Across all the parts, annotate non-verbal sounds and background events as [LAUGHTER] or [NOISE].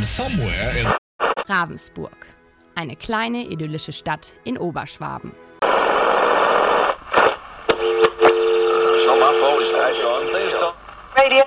from somewhere in Ravensburg. Eine kleine idyllische Stadt in Oberschwaben. Radio.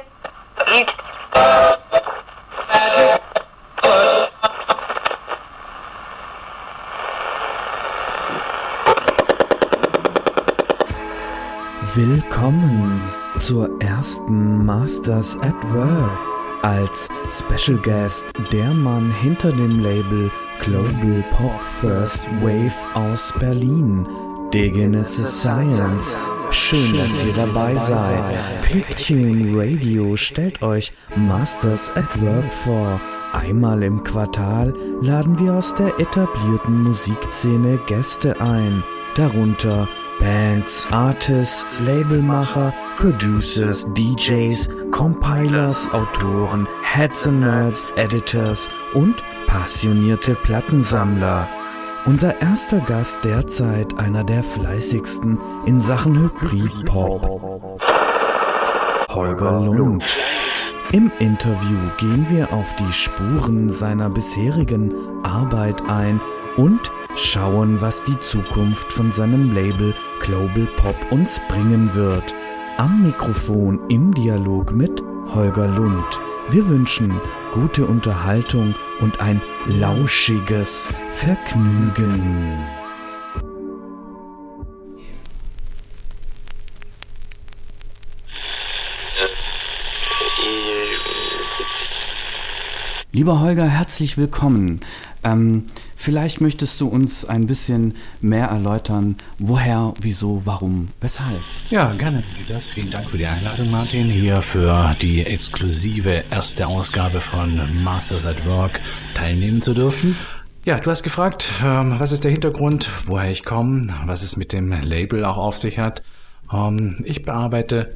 Willkommen zur ersten Masters at Work. Als Special Guest der Mann hinter dem Label Global Pop First Wave aus Berlin, Degenesis Science. Schön, dass ihr dabei seid. Pictune Radio stellt euch Masters at Work vor. Einmal im Quartal laden wir aus der etablierten Musikszene Gäste ein, darunter Bands, Artists, Labelmacher, Producers, DJs, Compilers, Autoren, Heads and Nerds, Editors und passionierte Plattensammler. Unser erster Gast derzeit einer der fleißigsten in Sachen Hybrid-Pop. Holger Lund. Im Interview gehen wir auf die Spuren seiner bisherigen Arbeit ein und schauen, was die Zukunft von seinem Label Global Pop uns bringen wird. Am Mikrofon im Dialog mit Holger Lund. Wir wünschen gute Unterhaltung und ein lauschiges Vergnügen. Lieber Holger, herzlich willkommen. Ähm, vielleicht möchtest du uns ein bisschen mehr erläutern, woher, wieso, warum, weshalb. Ja, gerne. Das. Vielen Dank für die Einladung, Martin, hier für die exklusive erste Ausgabe von Masters at Work teilnehmen zu dürfen. Ja, du hast gefragt, ähm, was ist der Hintergrund, woher ich komme, was es mit dem Label auch auf sich hat. Ähm, ich bearbeite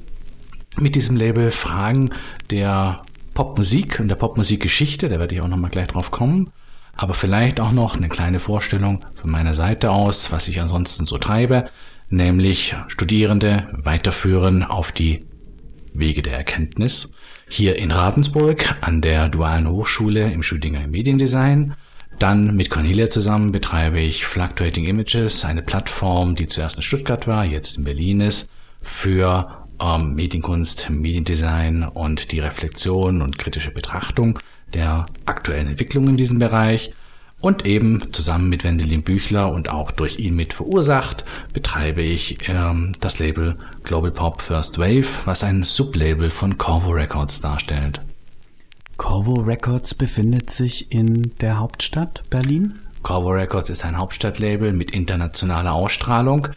mit diesem Label Fragen der Popmusik und der Popmusikgeschichte, da werde ich auch nochmal gleich drauf kommen. Aber vielleicht auch noch eine kleine Vorstellung von meiner Seite aus, was ich ansonsten so treibe, nämlich Studierende weiterführen auf die Wege der Erkenntnis. Hier in Ravensburg an der Dualen Hochschule im Studiengang Mediendesign. Dann mit Cornelia zusammen betreibe ich Fluctuating Images, eine Plattform, die zuerst in Stuttgart war, jetzt in Berlin ist, für ähm, Medienkunst, Mediendesign und die Reflexion und kritische Betrachtung der aktuellen Entwicklung in diesem Bereich. Und eben zusammen mit Wendelin Büchler und auch durch ihn mit verursacht, betreibe ich ähm, das Label Global Pop First Wave, was ein Sublabel von Corvo Records darstellt. Corvo Records befindet sich in der Hauptstadt Berlin? Corvo Records ist ein Hauptstadtlabel mit internationaler Ausstrahlung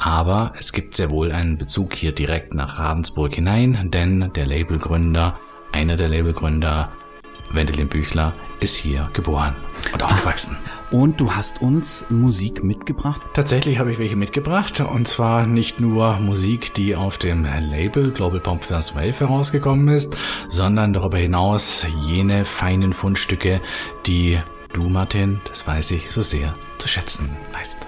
aber es gibt sehr wohl einen Bezug hier direkt nach Ravensburg hinein, denn der Labelgründer, einer der Labelgründer, Wendelin Büchler, ist hier geboren und aufgewachsen. [LAUGHS] Und du hast uns Musik mitgebracht? Tatsächlich habe ich welche mitgebracht und zwar nicht nur Musik, die auf dem Label Global Pop First Wave herausgekommen ist, sondern darüber hinaus jene feinen Fundstücke, die du, Martin, das weiß ich, so sehr zu schätzen weißt.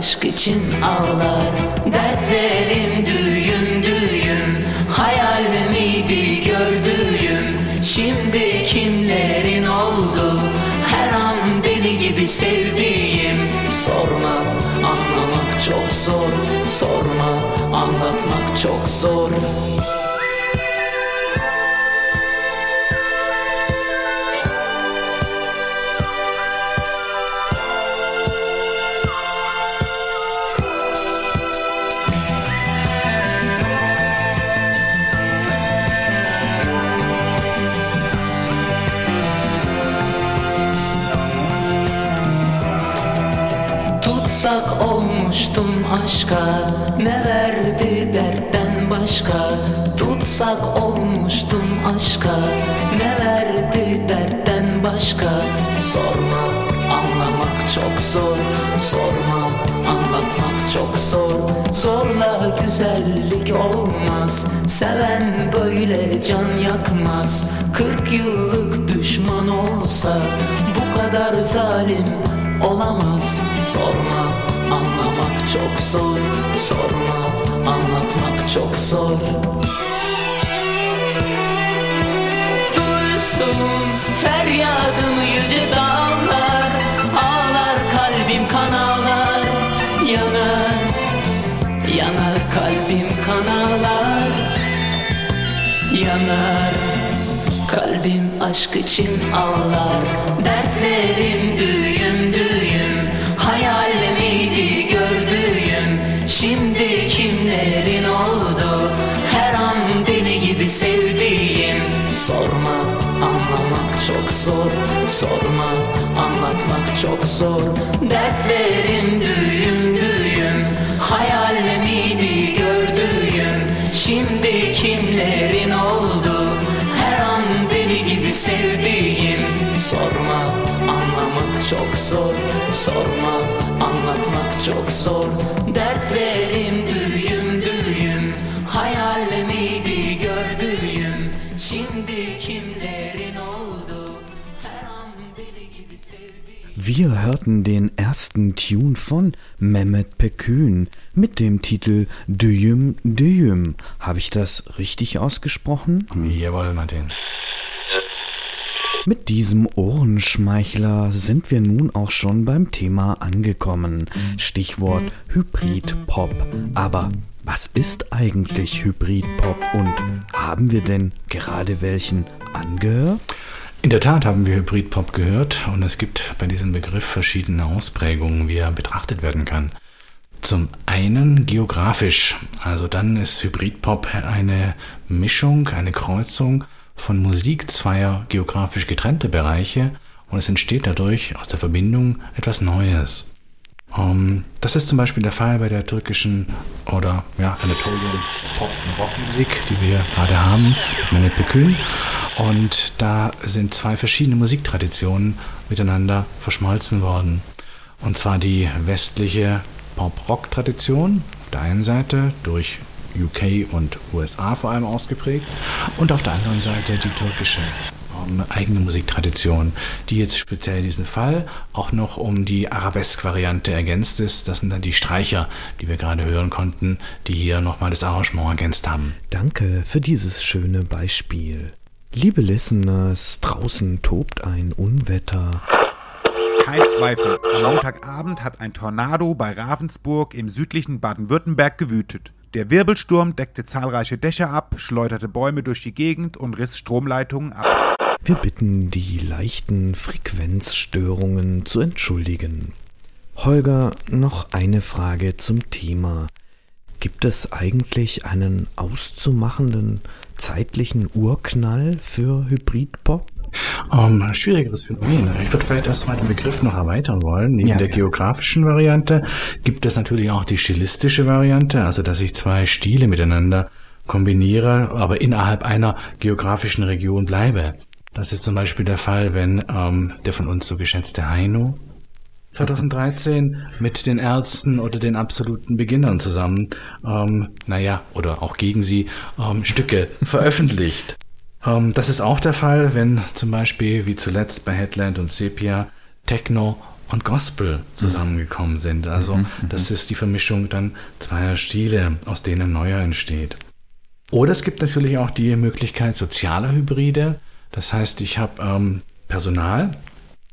Aşk için ağlar. Dertlerim düğüm düğüm Hayal miydi gördüğüm? Şimdi kimlerin oldu? Her an deli gibi sevdiğim. Sorma anlamak çok zor. Sorma anlatmak çok zor aşka Ne verdi dertten başka? Tutsak olmuştum aşka Ne verdi dertten başka? Sorma anlamak çok zor. Sorma anlatmak çok zor. Zorla güzellik olmaz. Seven böyle can yakmaz. Kırk yıllık düşman olsa Bu kadar zalim olamaz. Sorma anlamak çok zor Sorma anlatmak çok zor. Duysun feryadımı yüce dağlar Ağlar kalbim kan ağlar Yanar, yanar kalbim kan ağlar Yanar Kalbim aşk için ağlar Dertlerim düğüm Sorma anlamak çok zor. Sorma anlatmak çok zor. Dertlerim düğüm düğüm Hayal miydi gördüğüm. Şimdi kimlerin oldu? Her an deli gibi sevdiğim. Sorma anlamak çok zor. Sorma anlatmak çok zor. Dertlerim Wir hörten den ersten Tune von Mehmet Pekün mit dem Titel Düyüm Düyüm. Habe ich das richtig ausgesprochen? Jawohl, Martin. Mit diesem Ohrenschmeichler sind wir nun auch schon beim Thema angekommen. Stichwort Hybrid-Pop. Aber was ist eigentlich Hybrid-Pop und haben wir denn gerade welchen angehört? In der Tat haben wir Hybrid-Pop gehört und es gibt bei diesem Begriff verschiedene Ausprägungen, wie er betrachtet werden kann. Zum einen geografisch, also dann ist Hybrid-Pop eine Mischung, eine Kreuzung von Musik zweier geografisch getrennte Bereiche und es entsteht dadurch aus der Verbindung etwas Neues. Um, das ist zum Beispiel der Fall bei der türkischen oder ja, Anatolian Pop- und Rockmusik, die wir gerade haben, mit Mehmet Bekün. Und da sind zwei verschiedene Musiktraditionen miteinander verschmolzen worden. Und zwar die westliche Pop-Rock-Tradition auf der einen Seite durch UK und USA vor allem ausgeprägt und auf der anderen Seite die türkische ähm, eigene Musiktradition, die jetzt speziell in diesem Fall auch noch um die Arabesk-Variante ergänzt ist. Das sind dann die Streicher, die wir gerade hören konnten, die hier nochmal das Arrangement ergänzt haben. Danke für dieses schöne Beispiel. Liebe Listeners, draußen tobt ein Unwetter. Kein Zweifel, am Montagabend hat ein Tornado bei Ravensburg im südlichen Baden-Württemberg gewütet. Der Wirbelsturm deckte zahlreiche Dächer ab, schleuderte Bäume durch die Gegend und riss Stromleitungen ab. Wir bitten, die leichten Frequenzstörungen zu entschuldigen. Holger, noch eine Frage zum Thema. Gibt es eigentlich einen auszumachenden zeitlichen Urknall für Hybridpop? Um, Ähm, schwierigeres Phänomen. Ich würde vielleicht erstmal den Begriff noch erweitern wollen. Neben Ja, der ja. geografischen Variante gibt es natürlich auch die stilistische Variante, also dass ich zwei Stile miteinander kombiniere, aber innerhalb einer geografischen Region bleibe. Das ist zum Beispiel der Fall, wenn ähm, der von uns so geschätzte Heino 2013 mit den Ärzten oder den absoluten Beginnern zusammen, ähm, naja, oder auch gegen sie, ähm, Stücke veröffentlicht. Ähm, das ist auch der Fall, wenn zum Beispiel wie zuletzt bei Headland und Sepia Techno und Gospel zusammengekommen sind. Also das ist die Vermischung dann zweier Stile, aus denen neuer entsteht. Oder es gibt natürlich auch die Möglichkeit sozialer Hybride. Das heißt, ich habe ähm, Personal,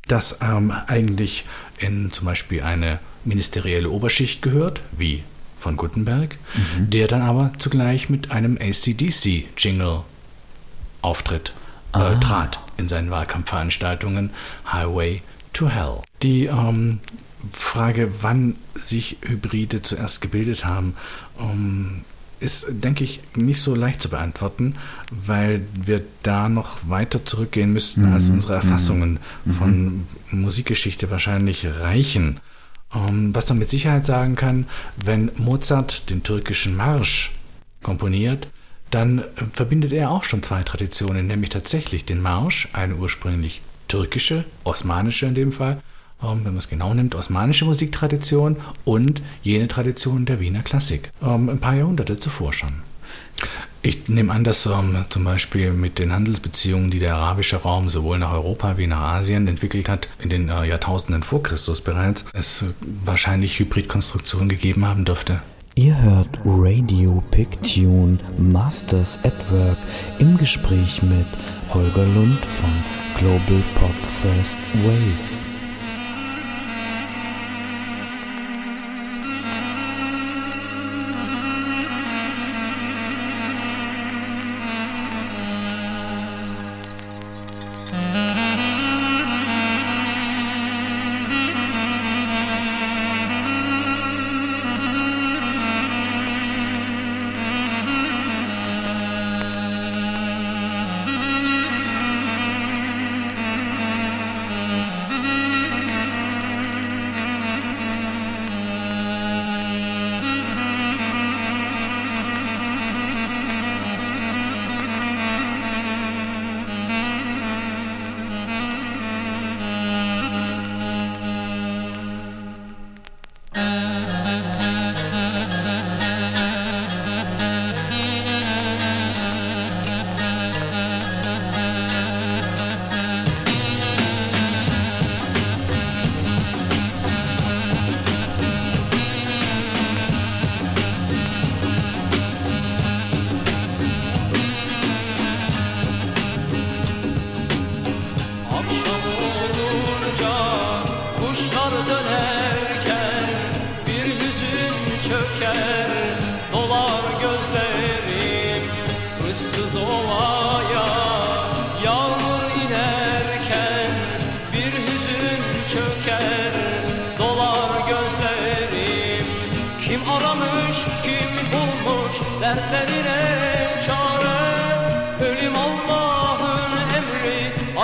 das ähm, eigentlich in zum Beispiel eine ministerielle Oberschicht gehört, wie von Gutenberg, der dann aber zugleich mit einem ACDC-Jingle auftritt, äh, trat in seinen Wahlkampfveranstaltungen Highway to Hell. Die ähm, Frage, wann sich Hybride zuerst gebildet haben, ähm, ist, denke ich, nicht so leicht zu beantworten, weil wir da noch weiter zurückgehen müssten, als unsere Erfassungen von Musikgeschichte wahrscheinlich reichen. Ähm, was man mit Sicherheit sagen kann, wenn Mozart den türkischen Marsch komponiert, dann äh, verbindet er auch schon zwei Traditionen, nämlich tatsächlich den Marsch, eine ursprünglich türkische, osmanische in dem Fall, ähm, wenn man es genau nimmt, osmanische Musiktradition und jene Tradition der Wiener Klassik, ähm, ein paar Jahrhunderte zuvor schon. Ich nehme an, dass ähm, zum Beispiel mit den Handelsbeziehungen, die der arabische Raum sowohl nach Europa wie nach Asien entwickelt hat, in den äh, Jahrtausenden vor Christus bereits, es äh, wahrscheinlich Hybridkonstruktionen gegeben haben dürfte. Ihr hört Radio Pictune Masters at Work im Gespräch mit Holger Lund von Global Pop First Wave.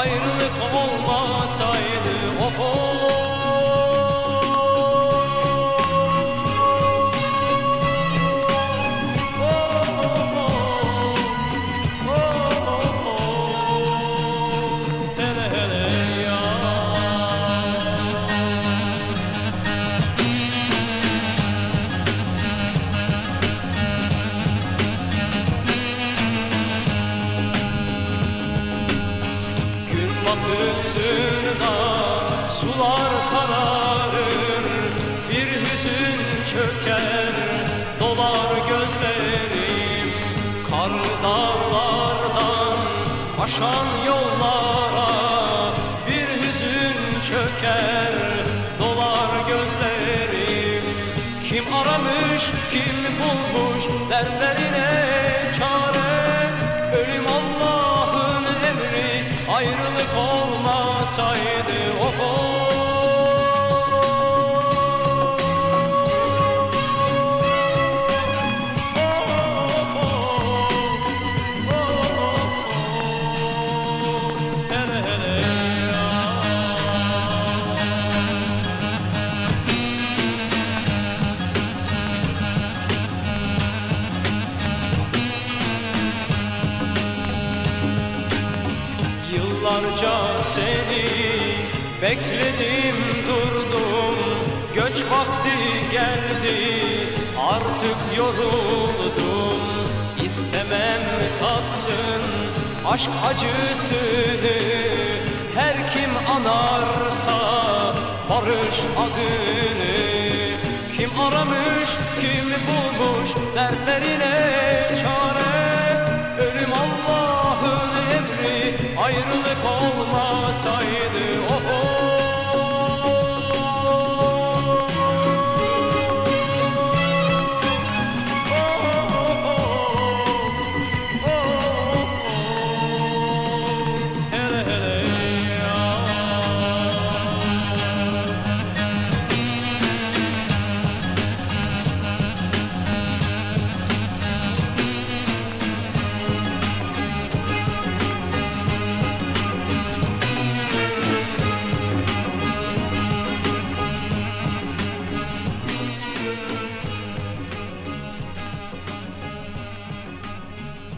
ayrılık olmaz. Tatsın aşk acısını Her kim anarsa barış adını Kim aramış kim bulmuş dertlerine çare? Ölüm Allah'ın emri ayrılık olmasaydı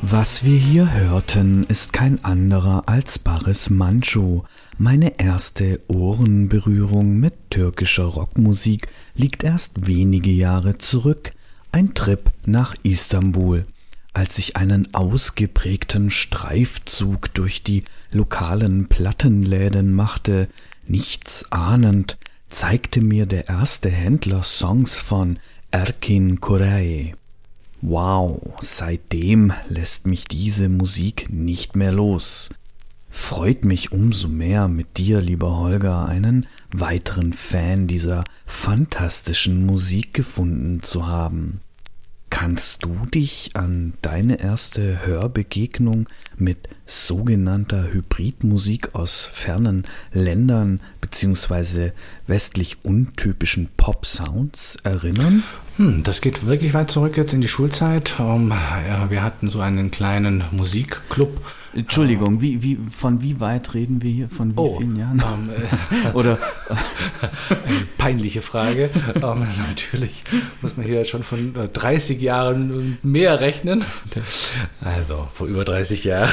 Was wir hier hörten, ist kein anderer als Baris Manço. Meine erste Ohrenberührung mit türkischer Rockmusik liegt erst wenige Jahre zurück. Ein Trip nach Istanbul. Als ich einen ausgeprägten Streifzug durch die lokalen Plattenläden machte, nichts ahnend, zeigte mir der erste Händler Songs von Erkin Koray. Wow, seitdem lässt mich diese Musik nicht mehr los. Freut mich umso mehr, mit dir, lieber Holger, einen weiteren Fan dieser fantastischen Musik gefunden zu haben. Kannst du dich an deine erste Hörbegegnung mit sogenannter Hybridmusik aus fernen Ländern bzw. westlich untypischen Pop-Sounds erinnern? Hm, das geht wirklich weit zurück jetzt in die Schulzeit. Ja, wir hatten so einen kleinen Musikclub. Entschuldigung, wie, wie, von wie weit reden wir hier? Von wie Oh, vielen Jahren? ähm, äh, [LAUGHS] Oder Eine peinliche Frage. ähm, natürlich muss man hier schon von äh, 30 Jahren und mehr rechnen. Also vor über 30 Jahren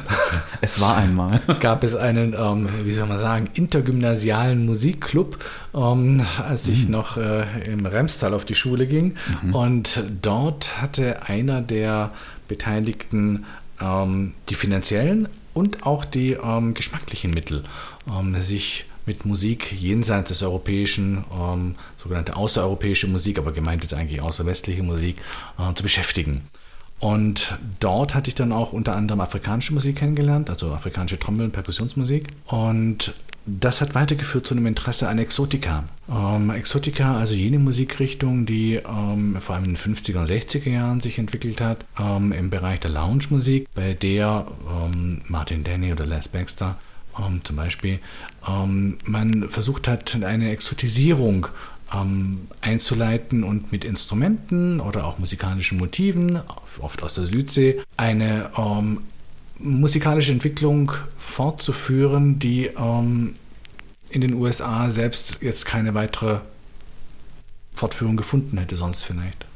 [LAUGHS] es war einmal. gab es einen, ähm, wie soll man sagen, intergymnasialen Musikclub, ähm, als ich noch äh, im Remstal auf die Schule ging. Und dort hatte einer der Beteiligten ähm, die finanziellen und auch die ähm, geschmacklichen Mittel, ähm, sich mit Musik jenseits des europäischen, ähm, sogenannte außereuropäische Musik, aber gemeint ist eigentlich außerwestliche Musik, äh, zu beschäftigen. Und dort hatte ich dann auch unter anderem afrikanische Musik kennengelernt, also afrikanische Trommeln, Perkussionsmusik. Und das hat weitergeführt zu einem Interesse an Exotika. Ähm, Exotika, also jene Musikrichtung, die ähm, vor allem in den 50er und 60er Jahren sich entwickelt hat, ähm, im Bereich der Lounge-Musik, bei der ähm, Martin Denny oder Les Baxter ähm, zum Beispiel, ähm, man versucht hat, eine Exotisierung ähm, einzuleiten und mit Instrumenten oder auch musikalischen Motiven, oft aus der Südsee, eine ähm, musikalische Entwicklung fortzuführen, die ähm, in den USA selbst jetzt keine weitere Fortführung gefunden hätte, sonst vielleicht.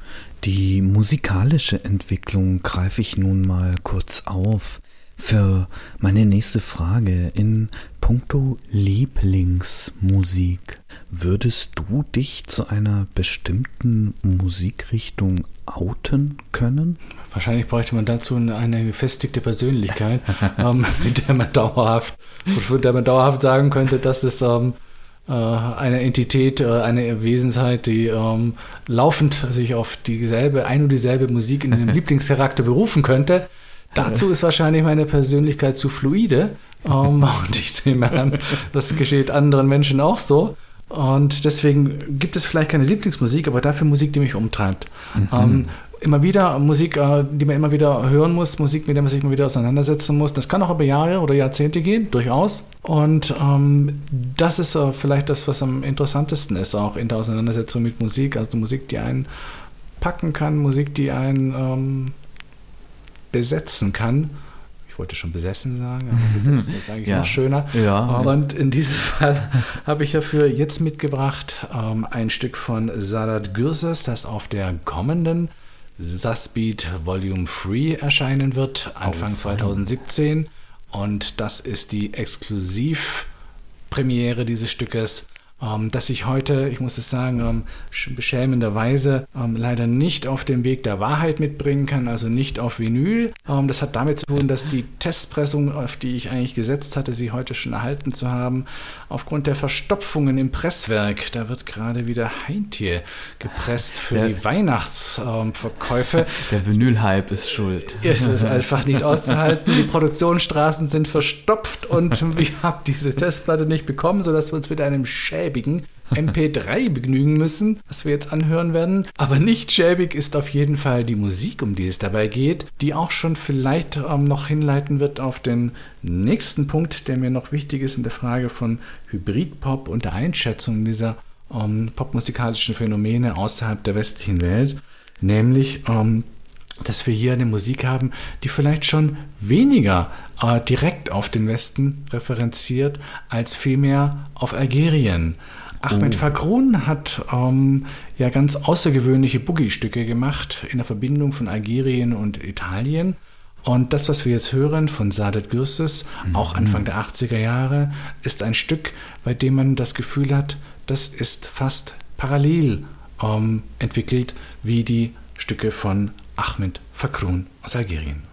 Die musikalische Entwicklung greife ich nun mal kurz auf. Für meine nächste Frage in puncto Lieblingsmusik. Würdest du dich zu einer bestimmten Musikrichtung outen können? Wahrscheinlich bräuchte man dazu eine- gefestigte Persönlichkeit, [LAUGHS] ähm, mit der man dauerhaft, von der man dauerhaft sagen könnte, dass es ähm, äh, eine Entität, äh, eine Wesenheit, die ähm, laufend sich auf dieselbe, ein und dieselbe Musik in einem [LAUGHS] Lieblingscharakter berufen könnte. Dazu ist wahrscheinlich meine Persönlichkeit zu fluide. Ähm, [LAUGHS] und ich nehme an, das geschieht anderen Menschen auch so. Und deswegen gibt es vielleicht keine Lieblingsmusik, aber dafür Musik, die mich umtreibt. Ähm, immer wieder Musik, äh, die man immer wieder hören muss, Musik, mit der man sich immer wieder auseinandersetzen muss. Das kann auch über Jahre oder Jahrzehnte gehen, durchaus. Und ähm, das ist äh, vielleicht das, was am interessantesten ist, auch in der Auseinandersetzung mit Musik. Also Musik, die einen packen kann, Musik, die einen ähm, besetzen kann. Ich wollte schon besessen sagen, aber [LAUGHS] besetzen ist eigentlich Ja. noch schöner. Ja. Und in diesem [LAUGHS] Fall habe ich dafür jetzt mitgebracht ähm, ein Stück von Sadat Gürses, das auf der kommenden Susbeat Volume 3 erscheinen wird, Anfang 2017. Und das ist die Exklusivpremiere dieses Stückes. Ähm, dass ich heute, ich muss es sagen, ähm, beschämenderweise ähm, leider nicht auf dem Weg der Wahrheit mitbringen kann, also nicht auf Vinyl. Das hat damit zu tun, dass die Testpressung, auf die ich eigentlich gesetzt hatte, sie heute schon erhalten zu haben, aufgrund der Verstopfungen im Presswerk, da wird gerade wieder Heintje gepresst für der, die Weihnachtsverkäufe. [LAUGHS] der Vinyl-Hype ist schuld. Es ist [LAUGHS] einfach nicht auszuhalten. Die Produktionsstraßen sind verstopft und [LAUGHS] wir haben diese Testplatte nicht bekommen, sodass wir uns mit einem Schäden schäbigen MP3 begnügen müssen, was wir jetzt anhören werden. Aber nicht schäbig ist auf jeden Fall die Musik, um die es dabei geht, die auch schon vielleicht ähm, noch hinleiten wird auf den nächsten Punkt, der mir noch wichtig ist in der Frage von Hybridpop und der Einschätzung dieser ähm, popmusikalischen Phänomene außerhalb der westlichen Welt, nämlich ähm, dass wir hier eine Musik haben, die vielleicht schon weniger äh, direkt auf den Westen referenziert, als vielmehr auf Algerien. Ahmed oh. Fakrun hat ähm, ja ganz außergewöhnliche Boogie-Stücke gemacht in der Verbindung von Algerien und Italien. Und das, was wir jetzt hören von Sadet Gürstes, mhm. auch Anfang der 80er Jahre, ist ein Stück, bei dem man das Gefühl hat, das ist fast parallel ähm, entwickelt wie die Stücke von Ahmed Fakrun aus Algerien.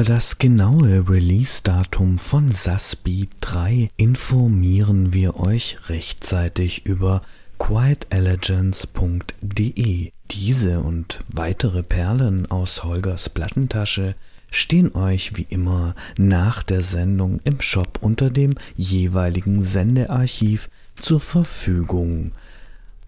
Über das genaue Release-Datum von Sasbi 3 informieren wir euch rechtzeitig über quietelelegance.de. Diese und weitere Perlen aus Holgers Plattentasche stehen euch wie immer nach der Sendung im Shop unter dem jeweiligen Sendearchiv zur Verfügung.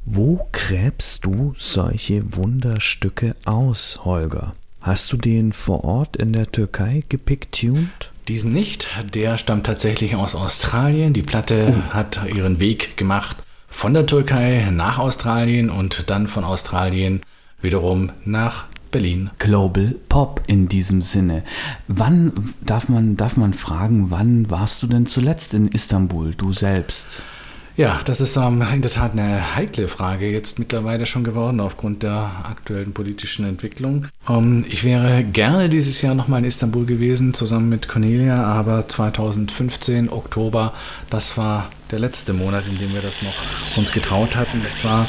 Wo gräbst du solche Wunderstücke aus, Holger? Hast du den vor Ort in der Türkei gepickt-tuned? Diesen nicht, der stammt tatsächlich aus Australien. Die Platte hat ihren Weg gemacht von der Türkei nach Australien und dann von Australien wiederum nach Berlin. Global Pop in diesem Sinne. Wann darf man, darf man fragen, wann warst du denn zuletzt in Istanbul, du selbst? Ja, das ist ähm, in der Tat eine heikle Frage jetzt mittlerweile schon geworden aufgrund der aktuellen politischen Entwicklung. Ähm, ich wäre gerne dieses Jahr nochmal in Istanbul gewesen, zusammen mit Cornelia, aber 2015, Oktober, das war der letzte Monat, in dem wir das noch uns getraut hatten. Es war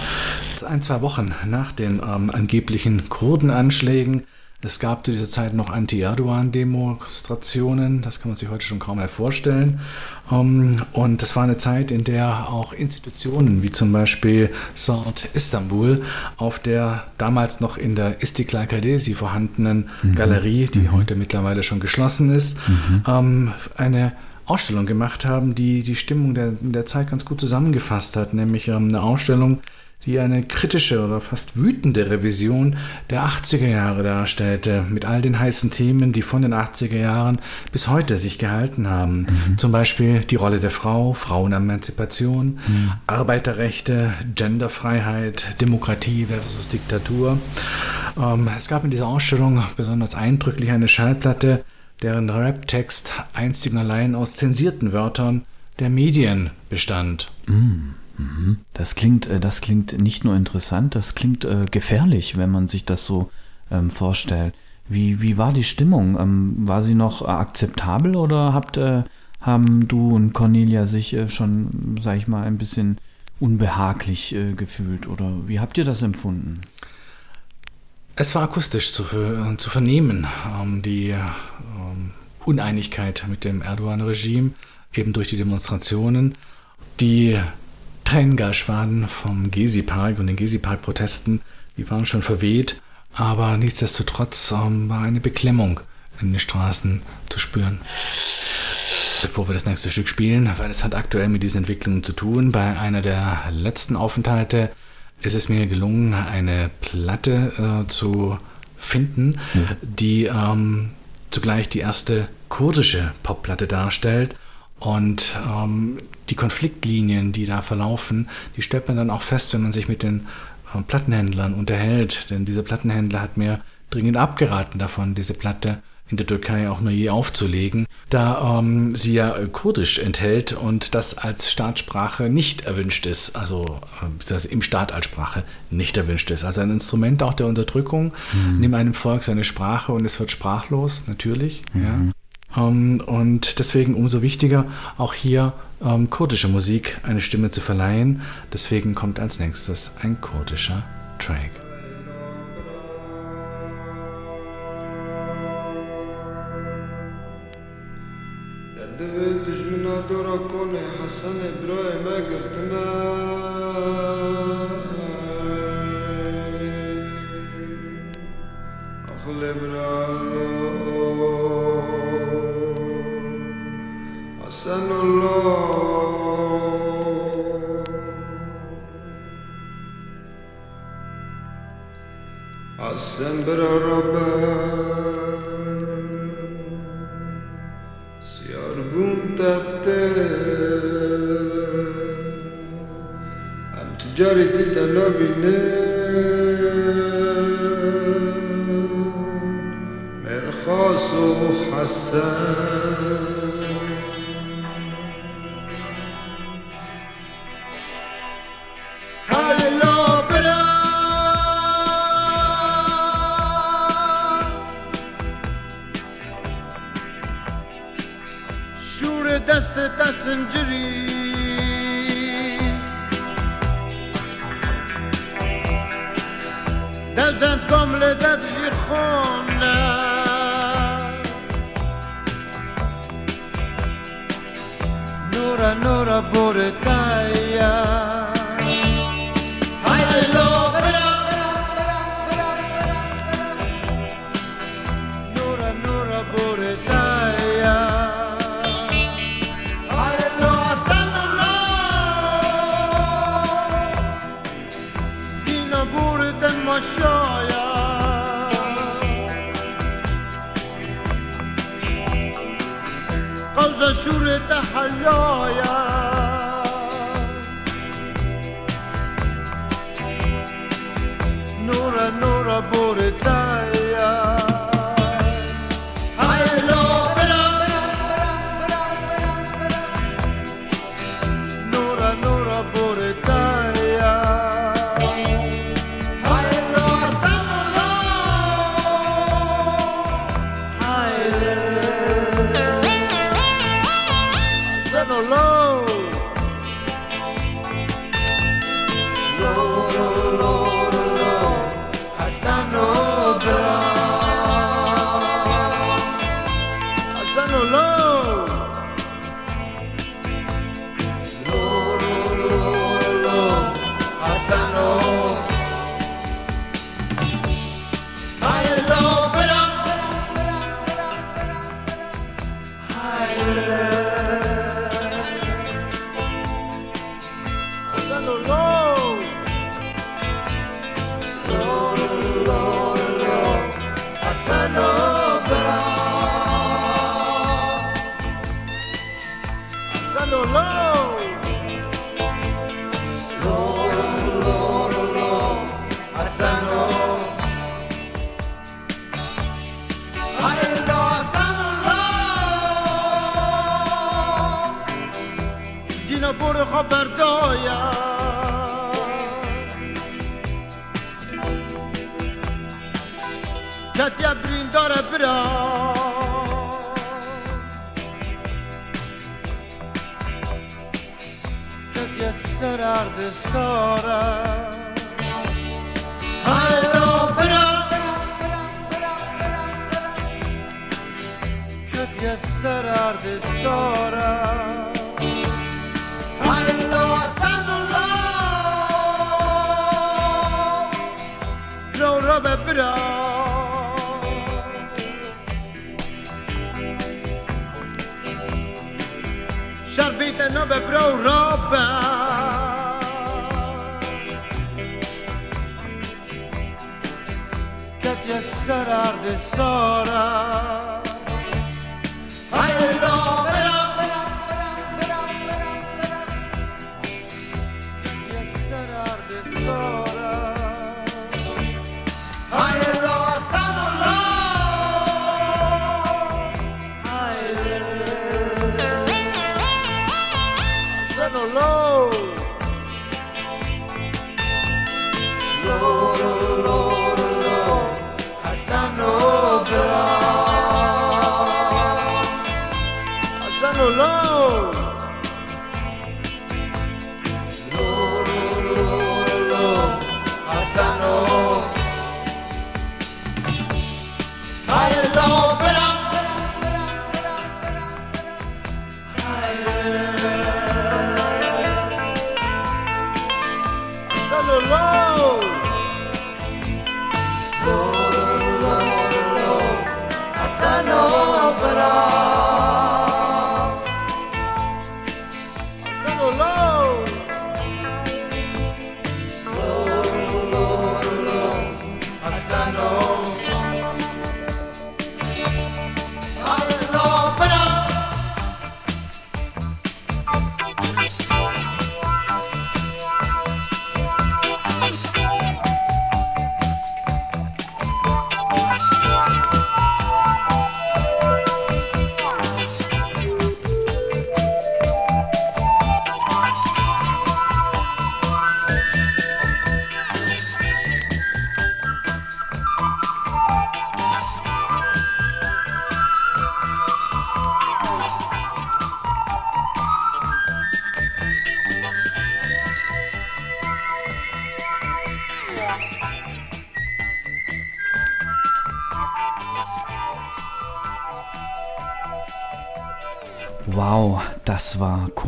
ein, zwei Wochen nach den ähm, angeblichen Kurdenanschlägen. Es gab zu dieser Zeit noch Anti-Erdogan-Demonstrationen, das kann man sich heute schon kaum mehr vorstellen. Ähm, und das war eine Zeit, in der auch Institutionen wie zum Beispiel Salt Istanbul auf der damals noch in der Istiklal Kadesi vorhandenen mhm. Galerie, die mhm. heute mittlerweile schon geschlossen ist, mhm. Ähm, eine Ausstellung gemacht haben, die die Stimmung der, der Zeit ganz gut zusammengefasst hat, nämlich ähm, eine Ausstellung, die eine kritische oder fast wütende Revision der 80er Jahre darstellte, mit all den heißen Themen, die von den 80er Jahren bis heute sich gehalten haben. Mhm. Zum Beispiel die Rolle der Frau, Frauenemanzipation, mhm. Arbeiterrechte, Genderfreiheit, Demokratie versus Diktatur. Ähm, es gab in dieser Ausstellung besonders eindrücklich eine Schallplatte, deren Raptext einzig und allein aus zensierten Wörtern der Medien bestand. Mhm. Das klingt, äh, das klingt nicht nur interessant, das klingt äh, gefährlich, wenn man sich das so ähm, vorstellt. Wie, wie war die Stimmung? Ähm, war sie noch äh, akzeptabel oder habt, haben du und Cornelia sich schon, sag ich mal, ein bisschen unbehaglich gefühlt? Oder wie habt ihr das empfunden? Es war akustisch zu, zu vernehmen, ähm, die Uneinigkeit mit dem Erdogan-Regime, eben durch die Demonstrationen. Die Tränengasschwaden vom Gezi-Park und den Gezi-Park-Protesten, die waren schon verweht, aber nichtsdestotrotz ähm, war eine Beklemmung in den Straßen zu spüren. Bevor wir das nächste Stück spielen, weil es hat aktuell mit diesen Entwicklungen zu tun, bei einer der letzten Aufenthalte ist es mir gelungen, eine Platte äh, zu finden, mhm. die ähm, zugleich die erste kurdische Popplatte darstellt und ähm, die Konfliktlinien, die da verlaufen, die stellt man dann auch fest, wenn man sich mit den äh, Plattenhändlern unterhält. Denn dieser Plattenhändler hat mir dringend abgeraten davon, diese Platte in der Türkei auch nur je aufzulegen, da ähm, sie ja Kurdisch enthält und das als Staatssprache nicht erwünscht ist, also äh, im Staat als Sprache nicht erwünscht ist. Also ein Instrument auch der Unterdrückung. Mhm. Nimm einem Volk seine Sprache und es wird sprachlos, natürlich. Mhm. Ja. Ähm, und deswegen umso wichtiger, auch hier ähm, kurdische Musik eine Stimme zu verleihen. Deswegen kommt als nächstes ein kurdischer Track. حسن ابراهيم أحسن الله. أحسن برا رب سيار تاتي أم تجاري تلابيني مرخاص حسن سنجري دزند کامل دد جی خونه نورا نورا joy sarardı sonra Hallo Sadullah Rora bebra Sharbite no bebra roba. Katya sarardı sora. Allah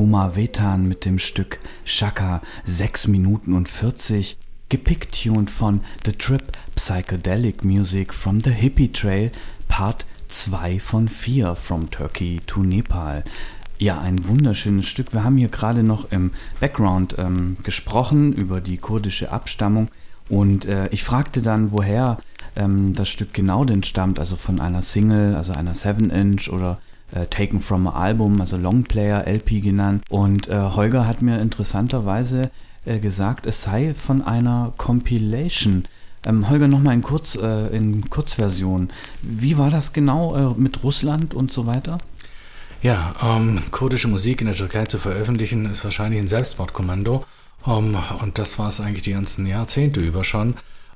Koma Vetan mit dem Stück Shaka 6 Minuten und 40, gepickt tuned von The Trip Psychedelic Music from the Hippie Trail, Part 2 von 4 from Turkey to Nepal. Ja, ein wunderschönes Stück. Wir haben hier gerade noch im Background ähm, gesprochen über die kurdische Abstammung und äh, ich fragte dann, woher ähm, das Stück genau denn stammt, also von einer Single, also einer 7-Inch oder äh, Taken from a Album, also Longplayer LP genannt. Und äh, Holger hat mir interessanterweise äh, gesagt, es sei von einer Compilation. Ähm, Holger, nochmal in, Kurz, äh, in Kurzversion. Wie war das genau äh, mit Russland und so weiter? Ja, ähm, kurdische Musik in der Türkei zu veröffentlichen, ist wahrscheinlich ein Selbstmordkommando. Um, und das war es eigentlich die ganzen Jahrzehnte über schon.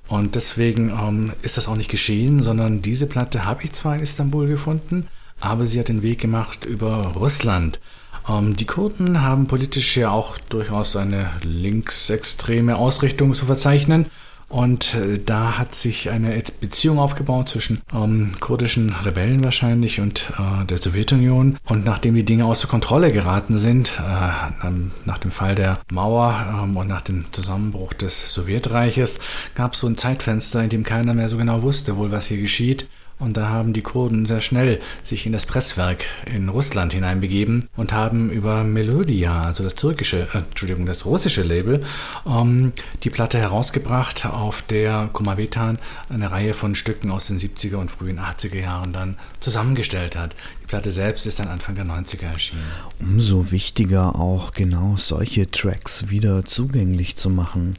Und deswegen um, ist das auch nicht geschehen, sondern diese Platte habe ich zwar in Istanbul gefunden, aber sie hat den Weg gemacht über Russland. Um, die Kurden haben politisch ja auch durchaus eine linksextreme Ausrichtung zu verzeichnen. Und äh, da hat sich eine Beziehung aufgebaut zwischen ähm, kurdischen Rebellen wahrscheinlich und äh, der Sowjetunion. Und nachdem die Dinge außer Kontrolle geraten sind, äh, nach dem Fall der Mauer ähm, und nach dem Zusammenbruch des Sowjetreiches, gab es so ein Zeitfenster, in dem keiner mehr so genau wusste, wohl was hier geschieht. Und da haben die Kurden sehr schnell sich in das Presswerk in Russland hineinbegeben und haben über Melodia, also das türkische, äh, Entschuldigung, das russische Label, ähm, die Platte herausgebracht, auf der Kumavetan eine Reihe von Stücken aus den 70er und frühen 80er Jahren dann zusammengestellt hat. Die Platte selbst ist dann Anfang der 90er erschienen. Umso wichtiger auch genau solche Tracks wieder zugänglich zu machen.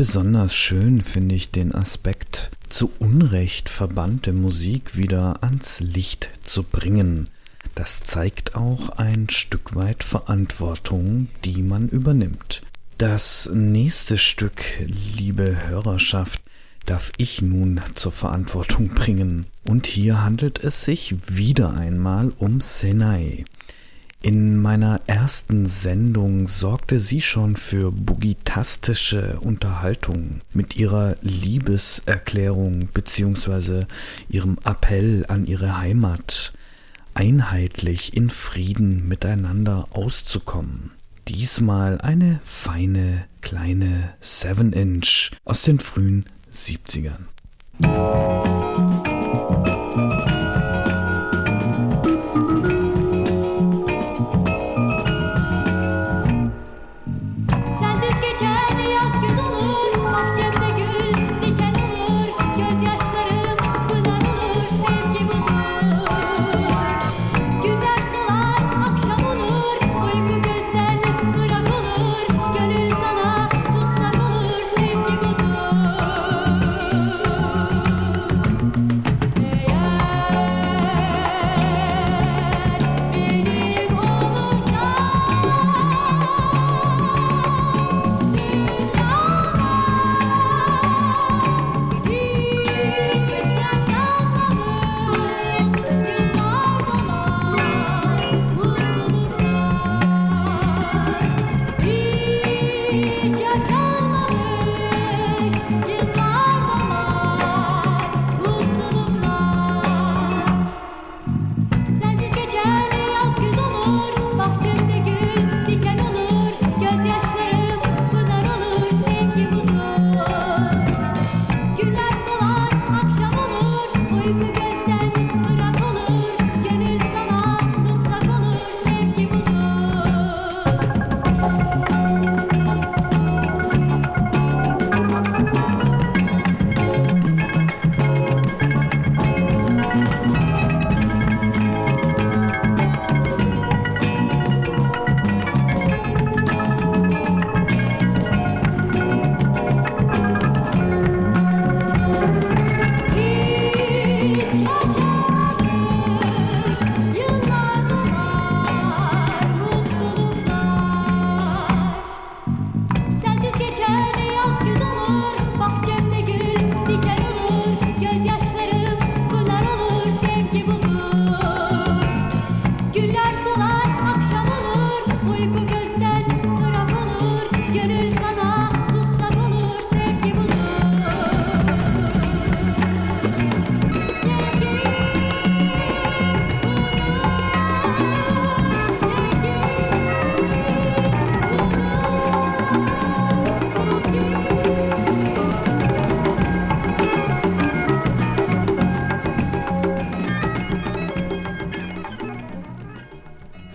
Besonders schön finde ich den Aspekt, zu Unrecht verbannte Musik wieder ans Licht zu bringen. Das zeigt auch ein Stück weit Verantwortung, die man übernimmt. Das nächste Stück, liebe Hörerschaft, darf ich nun zur Verantwortung bringen. Und hier handelt es sich wieder einmal um Senai. In meiner ersten Sendung sorgte sie schon für bugitastische Unterhaltung mit ihrer Liebeserklärung bzw. ihrem Appell an ihre Heimat, einheitlich in Frieden miteinander auszukommen. Diesmal eine feine kleine 7-Inch aus den frühen 70ern.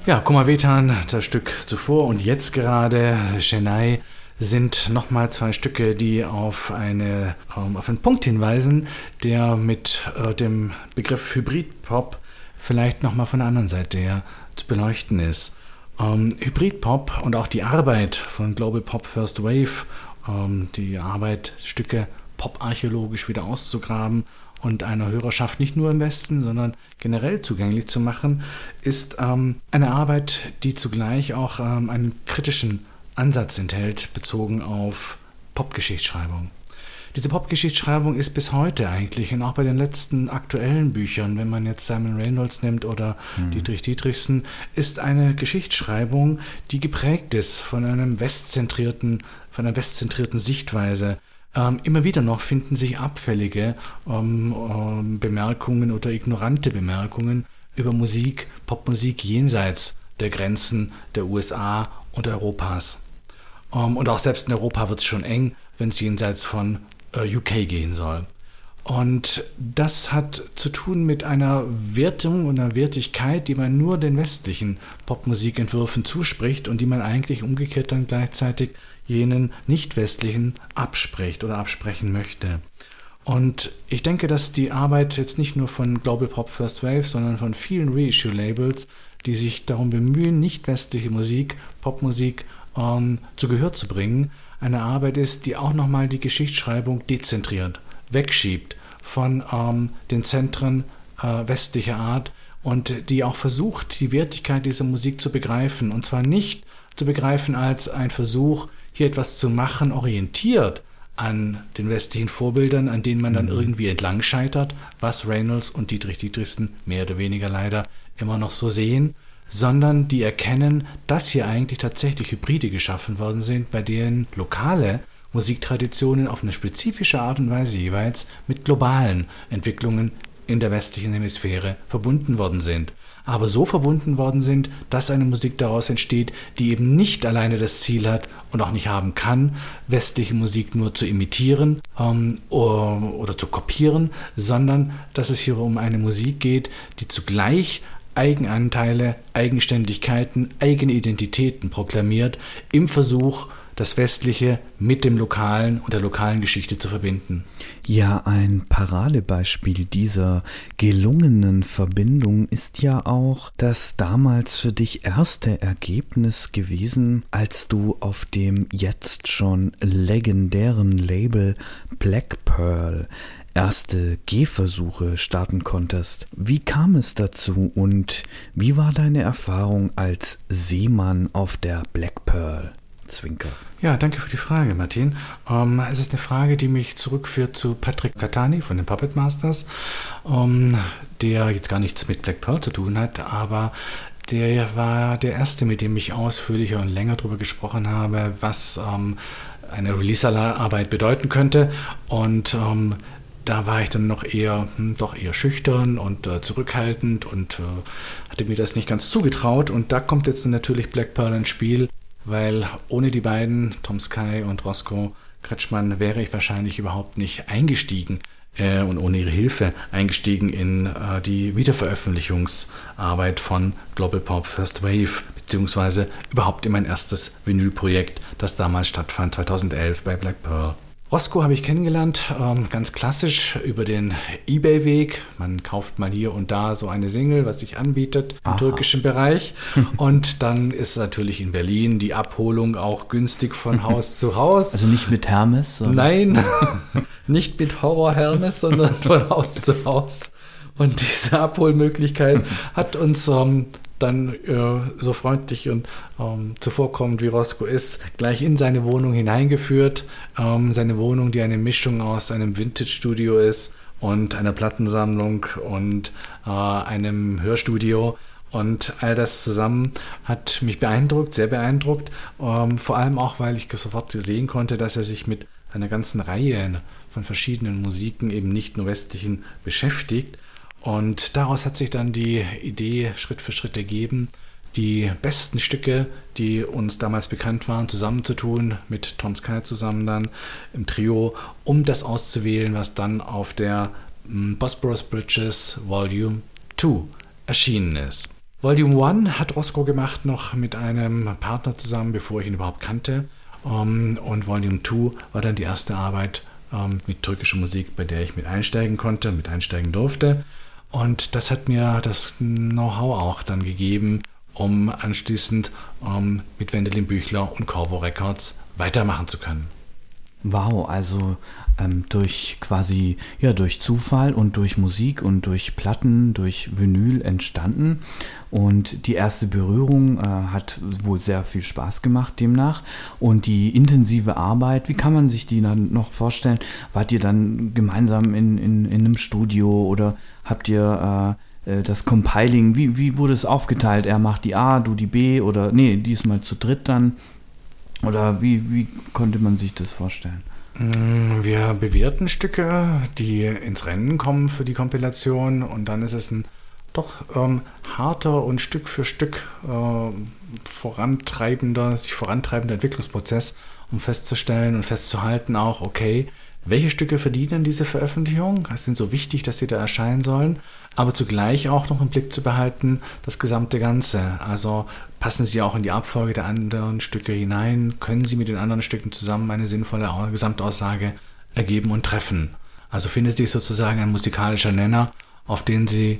Ja, Kumavetan, das Stück zuvor und jetzt gerade Chennai sind nochmal zwei Stücke, die auf, eine, ähm, auf einen Punkt hinweisen, der mit äh, dem Begriff Hybridpop vielleicht nochmal von der anderen Seite her zu beleuchten ist. Ähm, Hybrid-Pop und auch die Arbeit von Global Pop First Wave, ähm, die Arbeit, Stücke poparchäologisch wieder auszugraben und einer Hörerschaft nicht nur im Westen, sondern generell zugänglich zu machen, ist ähm, eine Arbeit, die zugleich auch ähm, einen kritischen Ansatz enthält, bezogen auf Popgeschichtsschreibung. Diese Popgeschichtsschreibung ist bis heute eigentlich und auch bei den letzten aktuellen Büchern, wenn man jetzt Simon Reynolds nimmt oder mhm. Dietrich Dietrichsen, ist eine Geschichtsschreibung, die geprägt ist von einem westzentrierten, von einer westzentrierten Sichtweise. Ähm, immer wieder noch finden sich abfällige ähm, ähm, Bemerkungen oder ignorante Bemerkungen über Musik, Popmusik jenseits der Grenzen der USA und Europas. Ähm, und auch selbst in Europa wird es schon eng, wenn es jenseits von äh, UK gehen soll. Und das hat zu tun mit einer Wertung und einer Wertigkeit, die man nur den westlichen Popmusikentwürfen zuspricht und die man eigentlich umgekehrt dann gleichzeitig jenen nicht westlichen abspricht oder absprechen möchte. Und ich denke, dass die Arbeit jetzt nicht nur von Global Pop First Wave, sondern von vielen Reissue-Labels, die sich darum bemühen, nicht westliche Musik, Popmusik ähm, zu Gehör zu bringen, eine Arbeit ist, die auch nochmal die Geschichtsschreibung dezentriert, wegschiebt von ähm, den Zentren äh, westlicher Art und die auch versucht, die Wertigkeit dieser Musik zu begreifen. Und zwar nicht zu begreifen als ein Versuch, hier etwas zu machen, orientiert an den westlichen Vorbildern, an denen man dann mhm. irgendwie entlang scheitert, was Reynolds und Dietrich Dietrichsen mehr oder weniger leider immer noch so sehen, sondern die erkennen, dass hier eigentlich tatsächlich Hybride geschaffen worden sind, bei denen lokale Musiktraditionen auf eine spezifische Art und Weise jeweils mit globalen Entwicklungen in der westlichen Hemisphäre verbunden worden sind. Aber so verbunden worden sind, dass eine Musik daraus entsteht, die eben nicht alleine das Ziel hat und auch nicht haben kann, westliche Musik nur zu imitieren ähm, oder, zu kopieren, sondern dass es hier um eine Musik geht, die zugleich Eigenanteile, Eigenständigkeiten, eigene Identitäten proklamiert, im Versuch, das Westliche mit dem Lokalen und der lokalen Geschichte zu verbinden. Ja, ein Paradebeispiel dieser gelungenen Verbindung ist ja auch das damals für dich erste Ergebnis gewesen, als du auf dem jetzt schon legendären Label Black Pearl erste Gehversuche starten konntest. Wie kam es dazu und wie war deine Erfahrung als Seemann auf der Black Pearl? Zwinker. Ja, danke für die Frage, Martin. Ähm, es ist eine Frage, die mich zurückführt zu Patrick Catani von den Puppet Masters, ähm, der jetzt gar nichts mit Black Pearl zu tun hat, aber der war der erste, mit dem ich ausführlicher und länger darüber gesprochen habe, was ähm, eine Release-Arbeit bedeuten könnte. Und ähm, da war ich dann noch eher, hm, doch eher schüchtern und äh, zurückhaltend und äh, hatte mir das nicht ganz zugetraut. Und da kommt jetzt natürlich Black Pearl ins Spiel, weil ohne die beiden, Tom Sky und Roscoe Kretschmann, wäre ich wahrscheinlich überhaupt nicht eingestiegen äh, und ohne ihre Hilfe eingestiegen in äh, die Wiederveröffentlichungsarbeit von Global Pop First Wave, beziehungsweise überhaupt in mein erstes Vinylprojekt, das damals stattfand, 2011 bei Black Pearl. Roscoe habe ich kennengelernt, ähm, ganz klassisch über den Ebay-Weg. Man kauft mal hier und da so eine Single, was sich anbietet im Aha. türkischen Bereich. [LAUGHS] Und dann ist natürlich in Berlin die Abholung auch günstig von Haus zu Haus. Also nicht mit Hermes? Sondern? Nein, [LAUGHS] nicht mit Horror Hermes, sondern von Haus zu Haus. Und diese Abholmöglichkeit hat uns ähm, dann äh, so freundlich und ähm, zuvorkommend wie Roscoe ist, gleich in seine Wohnung hineingeführt. Ähm, seine Wohnung, die eine Mischung aus einem Vintage-Studio ist und einer Plattensammlung und äh, einem Hörstudio. Und all das zusammen hat mich beeindruckt, sehr beeindruckt. Ähm, vor allem auch, weil ich sofort sehen konnte, dass er sich mit einer ganzen Reihe von verschiedenen Musiken, eben nicht nur westlichen, beschäftigt und daraus hat sich dann die Idee Schritt für Schritt ergeben, die besten Stücke, die uns damals bekannt waren, zusammenzutun, mit Tom Sky zusammen dann im Trio, um das auszuwählen, was dann auf der hm, Bosporus Bridges Volume 2 erschienen ist. Volume 1 hat Roscoe gemacht noch mit einem Partner zusammen, bevor ich ihn überhaupt kannte. Ähm, und Volume 2 war dann die erste Arbeit ähm, mit türkischer Musik, bei der ich mit einsteigen konnte, mit einsteigen durfte. Und das hat mir das Know-how auch dann gegeben, um anschließend ähm, mit Wendelin Büchler und Corvo Records weitermachen zu können. Wow, also ähm, durch quasi, ja, durch Zufall und durch Musik und durch Platten, durch Vinyl entstanden. Und die erste Berührung äh, hat wohl sehr viel Spaß gemacht demnach. Und die intensive Arbeit, wie kann man sich die dann noch vorstellen? Wart ihr dann gemeinsam in, in, in einem Studio oder habt ihr äh, äh das Compiling, wie, wie wurde es aufgeteilt? Er macht die A, du die B oder nee, diesmal zu dritt dann? Oder wie, wie konnte man sich das vorstellen? Mm, Wir bewerten Stücke, die ins Rennen kommen für die Kompilation und dann ist es ein doch ähm, harter und Stück für Stück äh, vorantreibender, sich vorantreibender Entwicklungsprozess, um festzustellen und festzuhalten auch, okay, welche Stücke verdienen diese Veröffentlichung? Es sind so wichtig, dass sie da erscheinen sollen, aber zugleich auch noch im Blick zu behalten, das gesamte Ganze. Also passen sie auch in die Abfolge der anderen Stücke hinein? Können sie mit den anderen Stücken zusammen eine sinnvolle Au- Gesamtaussage ergeben und treffen? Also findet sich sozusagen ein musikalischer Nenner, auf den sie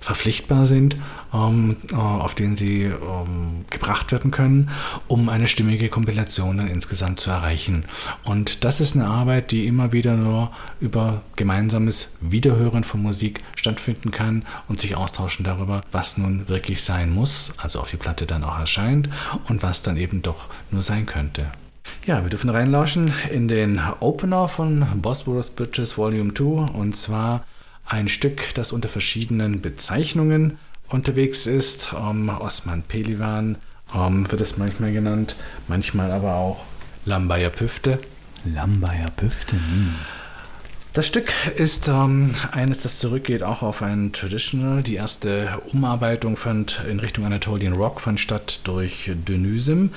verpflichtbar sind, ähm, äh, auf den sie ähm, gebracht werden können, um eine stimmige Kompilation dann insgesamt zu erreichen. Und das ist eine Arbeit, die immer wieder nur über gemeinsames Wiederhören von Musik stattfinden kann und sich austauschen darüber, was nun wirklich sein muss, also auf die Platte dann auch erscheint und was dann eben doch nur sein könnte. Ja, wir dürfen reinlauschen in den Opener von Brothers Bridges Volume 2 und zwar ein Stück, das unter verschiedenen Bezeichnungen unterwegs ist. Ähm, Osman Pelivan ähm, wird es manchmal genannt, manchmal aber auch Lambaya Püfte. Lambayer Büfte. Hm. Das Stück ist ähm, eines, das zurückgeht auch auf ein Traditional. Die erste Umarbeitung fand in Richtung Anatolian Rock fand statt durch Dönysem.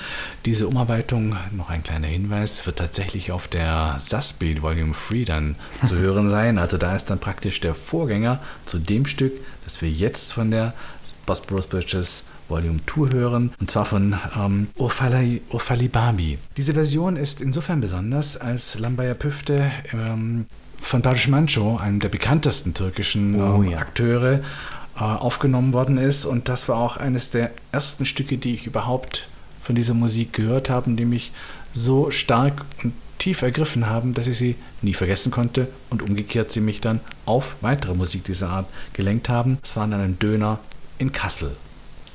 Diese Umarbeitung, noch ein kleiner Hinweis, wird tatsächlich auf der Sussbeat Volume 3 dann zu [LAUGHS] hören sein. Also da ist dann praktisch der Vorgänger zu dem Stück, das wir jetzt von der Boss Bros Bridges Volume 2 hören, und zwar von ähm, Babi. Diese Version ist insofern besonders, als Lambaya Püfte ähm, von Barış Manço, einem der bekanntesten türkischen Oh ähm, ja. Akteure, äh, aufgenommen worden ist. Und das war auch eines der ersten Stücke, die ich überhaupt von dieser Musik gehört habe, die mich so stark und tief ergriffen haben, dass ich sie nie vergessen konnte und umgekehrt sie mich dann auf weitere Musik dieser Art gelenkt haben. Es war dann ein Döner in Kassel.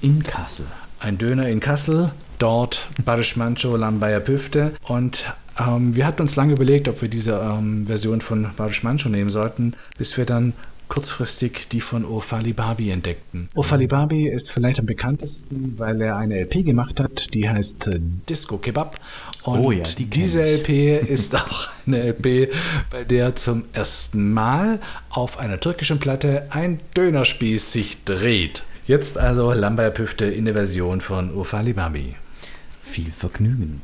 In Kassel. Ein Döner in Kassel, dort Barış Manço, Lambaya Püfte. Und ähm, wir hatten uns lange überlegt, ob wir diese ähm, Version von Barış Manço nehmen sollten, bis wir dann kurzfristig die von Ofali Babi entdeckten. Ofali Babi ist vielleicht am bekanntesten, weil er eine LP gemacht hat, die heißt äh, Disco Kebab. Und Oh ja, die diese ich. LP [LAUGHS] ist auch eine LP, bei der zum ersten Mal auf einer türkischen Platte ein Dönerspieß sich dreht. Jetzt also Lambaya Püfte in der Version von Ofali Babi. Viel Vergnügen.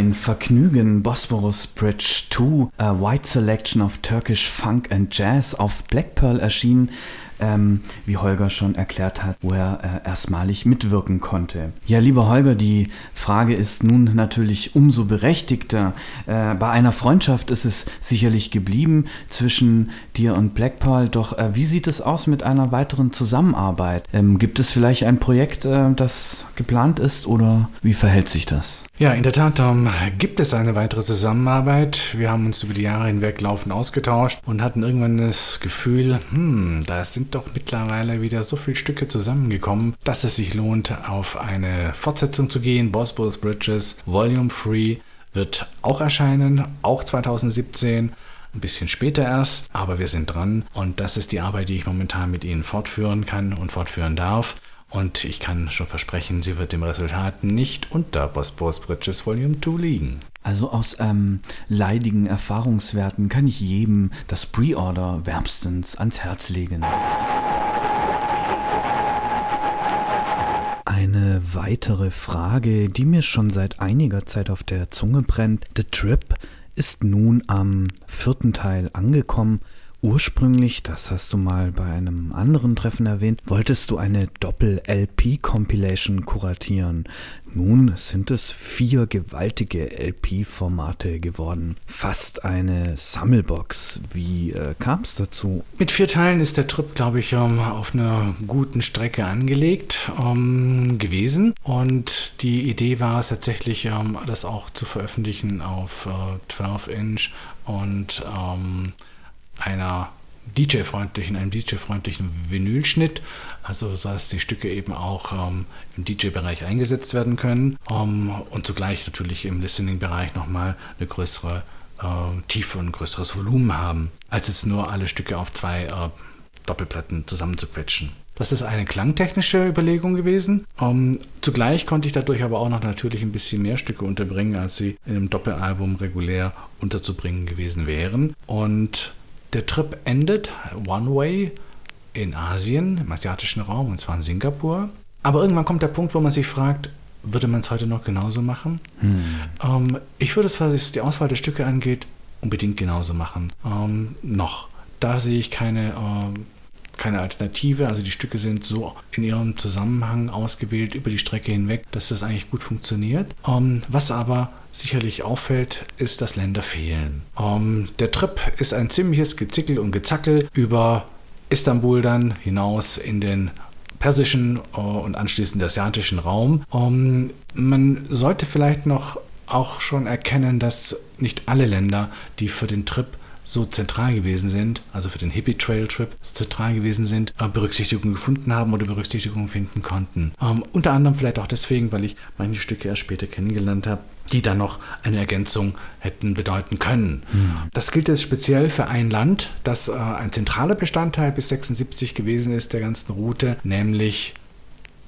Ein Vergnügen. Bosporus Bridge 2, a Wide Selection of Turkish Funk and Jazz auf Black Pearl erschienen. Ähm, wie Holger schon erklärt hat, wo er äh, erstmalig mitwirken konnte. Ja, lieber Holger, die Frage ist nun natürlich umso berechtigter. Äh, bei einer Freundschaft ist es sicherlich geblieben zwischen dir und Black doch äh, wie sieht es aus mit einer weiteren Zusammenarbeit? Ähm, gibt es vielleicht ein Projekt, äh, das geplant ist oder wie verhält sich das? Ja, in der Tat ähm, gibt es eine weitere Zusammenarbeit. Wir haben uns über die Jahre hinweg laufend ausgetauscht und hatten irgendwann das Gefühl, hm, da sind doch mittlerweile wieder so viele Stücke zusammengekommen, dass es sich lohnt, auf eine Fortsetzung zu gehen. Bosporus Bridges Volume 3 wird auch erscheinen, auch 2017. Ein bisschen später erst, aber wir sind dran und das ist die Arbeit, die ich momentan mit Ihnen fortführen kann und fortführen darf. Und ich kann schon versprechen, sie wird dem Resultat nicht unter Bosporus Bridges Volume 2 liegen. Also aus ähm, leidigen Erfahrungswerten kann ich jedem das Pre-Order wärmstens ans Herz legen. Eine weitere Frage, die mir schon seit einiger Zeit auf der Zunge brennt. The Trip ist nun am vierten Teil angekommen. Ursprünglich, das hast du mal bei einem anderen Treffen erwähnt, wolltest du eine Doppel-LP-Compilation kuratieren. Nun sind es vier gewaltige LP-Formate geworden. Fast eine Sammelbox. Wie äh, kam es dazu? Mit vier Teilen ist der Trip, glaube ich, ähm, auf einer guten Strecke angelegt ähm, gewesen. Und die Idee war es tatsächlich, ähm, das auch zu veröffentlichen auf äh, 12-Inch und ähm, einer DJ-freundlichen, einem DJ-freundlichen Vinylschnitt, also so dass die Stücke eben auch ähm, im DJ-Bereich eingesetzt werden können ähm, und zugleich natürlich im Listening-Bereich nochmal eine größere äh, Tiefe und ein größeres Volumen haben, als jetzt nur alle Stücke auf zwei äh, Doppelplatten zusammenzuquetschen. Das ist eine klangtechnische Überlegung gewesen. Ähm, zugleich konnte ich dadurch aber auch noch natürlich ein bisschen mehr Stücke unterbringen, als sie in einem Doppelalbum regulär unterzubringen gewesen wären. Und der Trip endet One Way in Asien, im asiatischen Raum, und zwar in Singapur. Aber irgendwann kommt der Punkt, wo man sich fragt, würde man es heute noch genauso machen? Hm. Ähm, ich würde es, was die Auswahl der Stücke angeht, unbedingt genauso machen. Ähm, noch. Da sehe ich keine, äh, keine Alternative. Also die Stücke sind so in ihrem Zusammenhang ausgewählt über die Strecke hinweg, dass das eigentlich gut funktioniert. Ähm, was aber sicherlich auffällt, ist, dass Länder fehlen. Ähm, der Trip ist ein ziemliches Gezickel und Gezackel über Istanbul dann hinaus in den persischen äh, und anschließend asiatischen Raum. Ähm, man sollte vielleicht noch auch schon erkennen, dass nicht alle Länder, die für den Trip so zentral gewesen sind, also für den Hippie Trail Trip so zentral gewesen sind, äh, Berücksichtigung gefunden haben oder Berücksichtigung finden konnten. Ähm, unter anderem vielleicht auch deswegen, weil ich manche Stücke erst später kennengelernt habe, die dann noch eine Ergänzung hätten bedeuten können. Mhm. Das gilt jetzt speziell für ein Land, das äh, ein zentraler Bestandteil bis 76 gewesen ist der ganzen Route, nämlich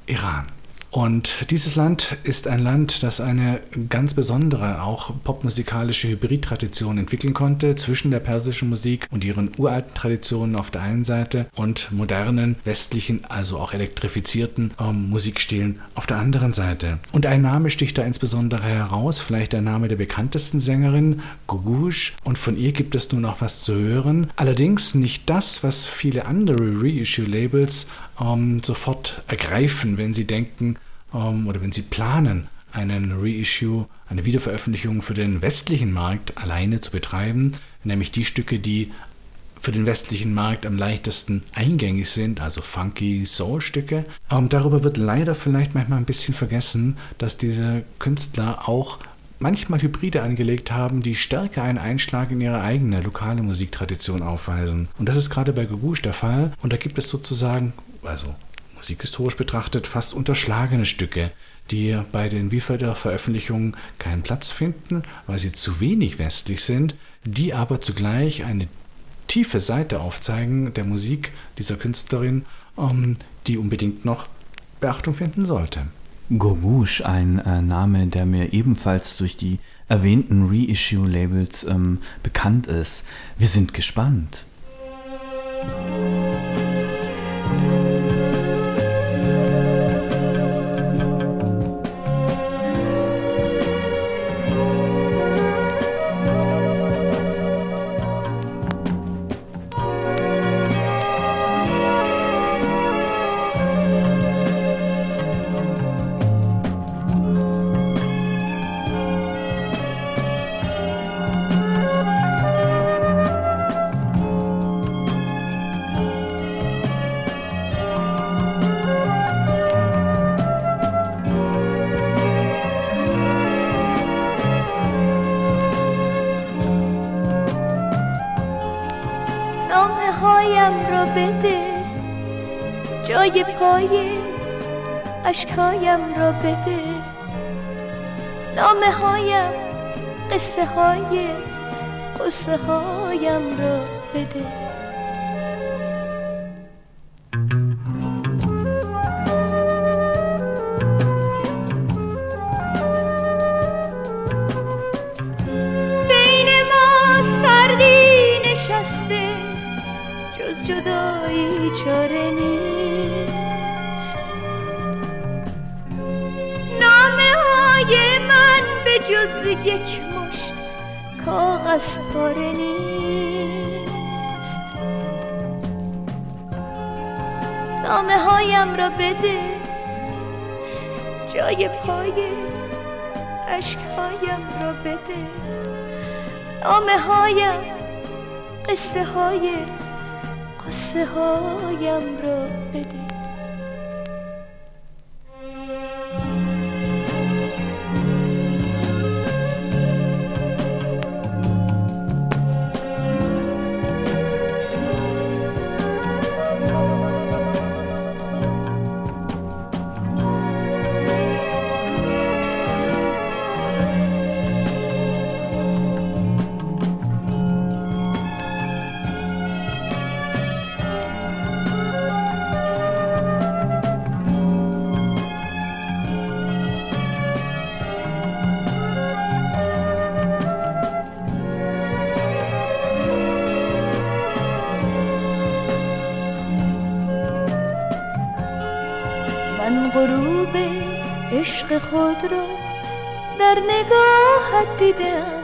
Iran. Und dieses Land ist ein Land, das eine ganz besondere, auch popmusikalische Hybridtradition entwickeln konnte zwischen der persischen Musik und ihren uralten Traditionen auf der einen Seite und modernen, westlichen, also auch elektrifizierten ähm, Musikstilen auf der anderen Seite. Und ein Name sticht da insbesondere heraus, vielleicht der Name der bekanntesten Sängerin, Gugush. Und von ihr gibt es nun auch was zu hören. Allerdings nicht das, was viele andere Reissue-Labels ähm, sofort ergreifen, wenn sie denken ähm, oder wenn sie planen, einen Reissue, eine Wiederveröffentlichung für den westlichen Markt alleine zu betreiben, nämlich die Stücke, die für den westlichen Markt am leichtesten eingängig sind, also funky Soul-Stücke. Ähm, darüber wird leider vielleicht manchmal ein bisschen vergessen, dass diese Künstler auch manchmal Hybride angelegt haben, die stärker einen Einschlag in ihre eigene lokale Musiktradition aufweisen. Und das ist gerade bei Gagouche der Fall. Und da gibt es sozusagen also musikhistorisch betrachtet, fast unterschlagene Stücke, die bei den Wiederveröffentlichungen keinen Platz finden, weil sie zu wenig westlich sind, die aber zugleich eine tiefe Seite aufzeigen der Musik dieser Künstlerin, ähm, die unbedingt noch Beachtung finden sollte. Gogouche, ein äh, Name, der mir ebenfalls durch die erwähnten Reissue-Labels ähm, bekannt ist. Wir sind gespannt. اشکایم را بده. نامه هایم قصه های قصه هایم را بده. کاغذ پاره نیست. نامه هایم را بده. جای پای اشکهایم را بده. نامه هایم قصه های قصه هایم را بده. خود را در نگاهت دیدم.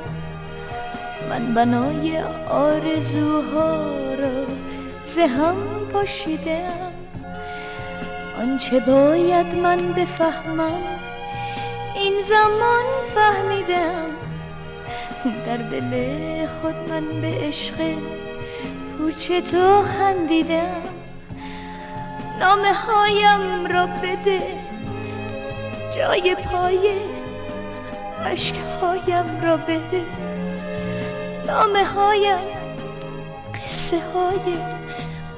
من بنای آرزوها را زهم پاشیدم آنچه باید من بفهمم این زمان فهمیدم. در دل خود من به عشق پوچ تو خندیدم. نامه هایم را بده. جای پای عشقهایم را بده. نامه هایم قصه های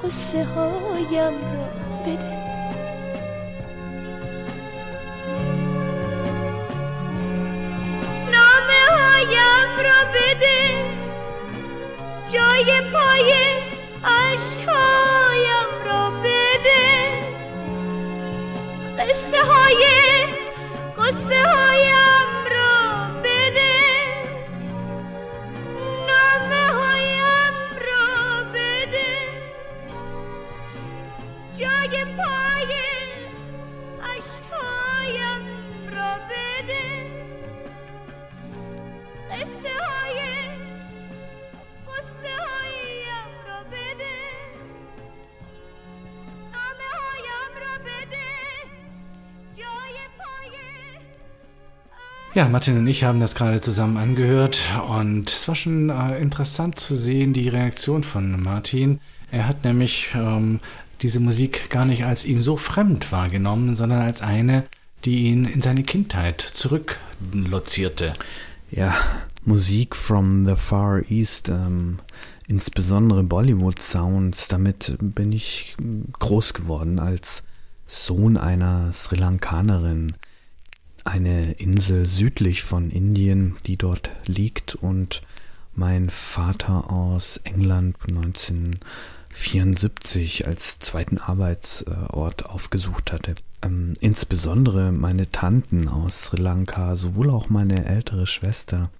قصه هایم را بده. نامه هایم را بده. جای پای عشقهایم Ja, Martin und ich haben das gerade zusammen angehört und es war schon äh, interessant zu sehen, die Reaktion von Martin. Er hat nämlich ähm, diese Musik gar nicht als ihm so fremd wahrgenommen, sondern als eine, die ihn in seine Kindheit zurücklozierte. Ja, Musik from the Far East, ähm, insbesondere Bollywood-Sounds, damit bin ich groß geworden als Sohn einer Sri Lankanerin. Eine Insel südlich von Indien, die dort liegt und mein Vater aus England 1974 als zweiten Arbeitsort aufgesucht hatte. Ähm, insbesondere meine Tanten aus Sri Lanka, sowohl auch meine ältere Schwester,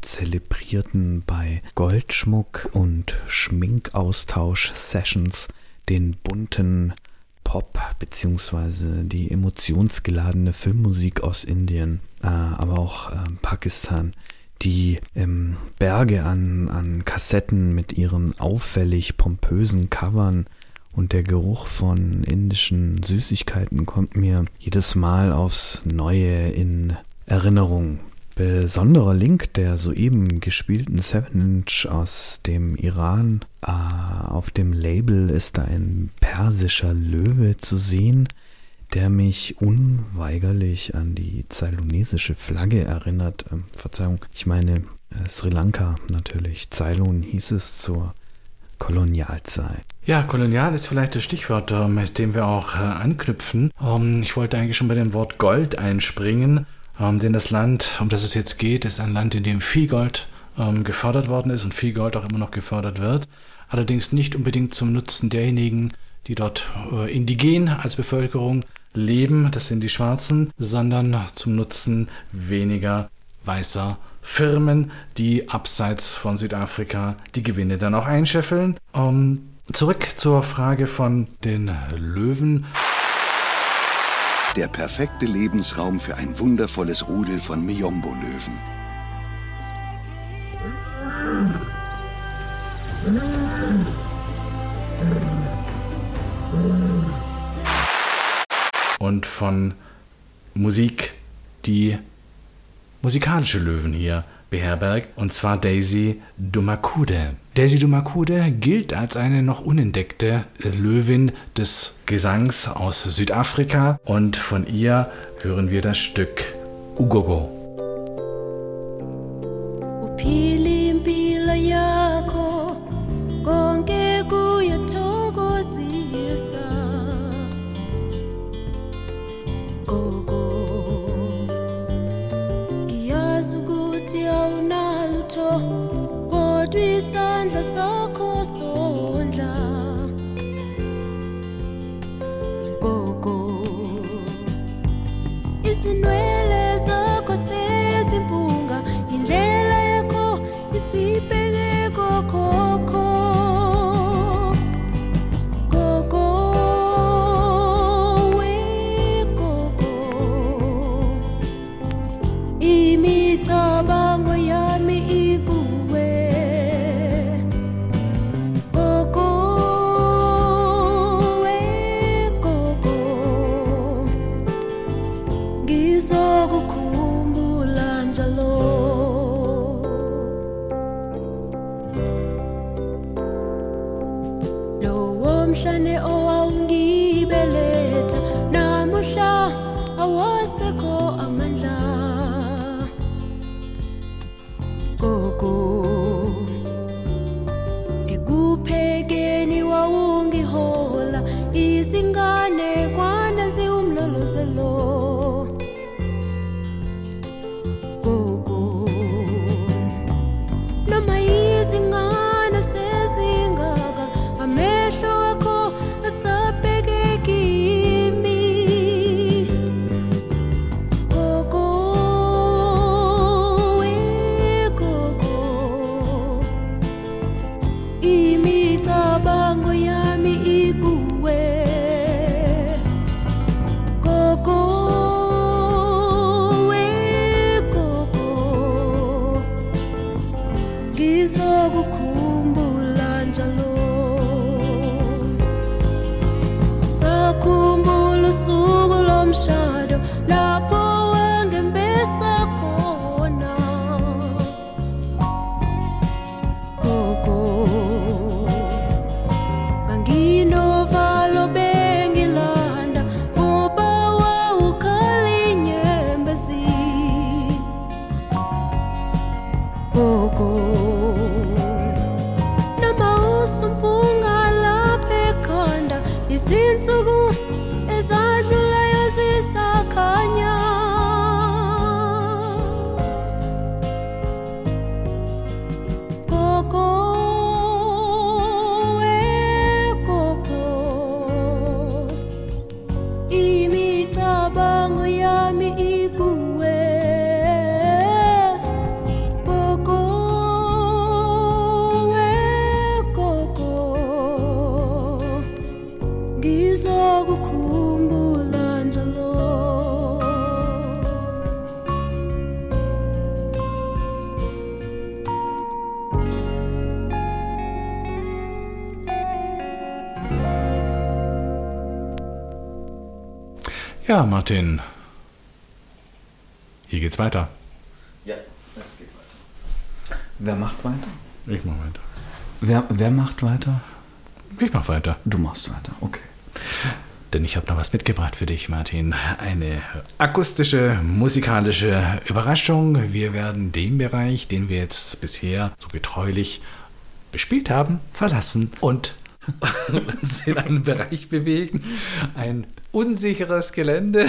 zelebrierten bei Goldschmuck und Schminkaustausch-Sessions den bunten Pop beziehungsweise die emotionsgeladene Filmmusik aus Indien, äh, aber auch äh, Pakistan, die ähm, Berge an, an Kassetten mit ihren auffällig pompösen Covern und der Geruch von indischen Süßigkeiten kommt mir jedes Mal aufs Neue in Erinnerung. Besonderer Link der soeben gespielten 7-Inch aus dem Iran. Äh, auf dem Label ist da ein persischer Löwe zu sehen, der mich unweigerlich an die zailonesische Flagge erinnert. Ähm, Verzeihung, ich meine äh, Sri Lanka natürlich. Ceylon hieß es zur Kolonialzeit. Ja, kolonial ist vielleicht das Stichwort, äh, mit dem wir auch äh, anknüpfen. Ähm, ich wollte eigentlich schon bei dem Wort Gold einspringen, ähm, denn das Land, um das es jetzt geht, ist ein Land, in dem viel Gold ähm, gefördert worden ist und viel Gold auch immer noch gefördert wird. Allerdings nicht unbedingt zum Nutzen derjenigen, die dort äh, indigen als Bevölkerung leben, das sind die Schwarzen, sondern zum Nutzen weniger weißer Firmen, die abseits von Südafrika die Gewinne dann auch einscheffeln. Ähm, zurück zur Frage von den Löwen. Der perfekte Lebensraum für ein wundervolles Rudel von Miombo-Löwen. Und von Musik, die musikalische Löwen hier beherbergt, und zwar Daisy Dumakude. Daisy Dumakude gilt als eine noch unentdeckte Löwin des Gesangs aus Südafrika und von ihr hören wir das Stück Ugogo. uphila impilo yakho konke isandla so Ja, Martin. Hier geht's weiter. Ja, es geht weiter. Wer macht weiter? Ich mach weiter. Wer, wer macht weiter? Ich mach weiter. Du machst weiter, okay. Denn ich habe noch was mitgebracht für dich, Martin. Eine akustische, musikalische Überraschung. Wir werden den Bereich, den wir jetzt bisher so getreulich bespielt haben, verlassen und uns in einen Bereich bewegen. Ein unsicheres Gelände.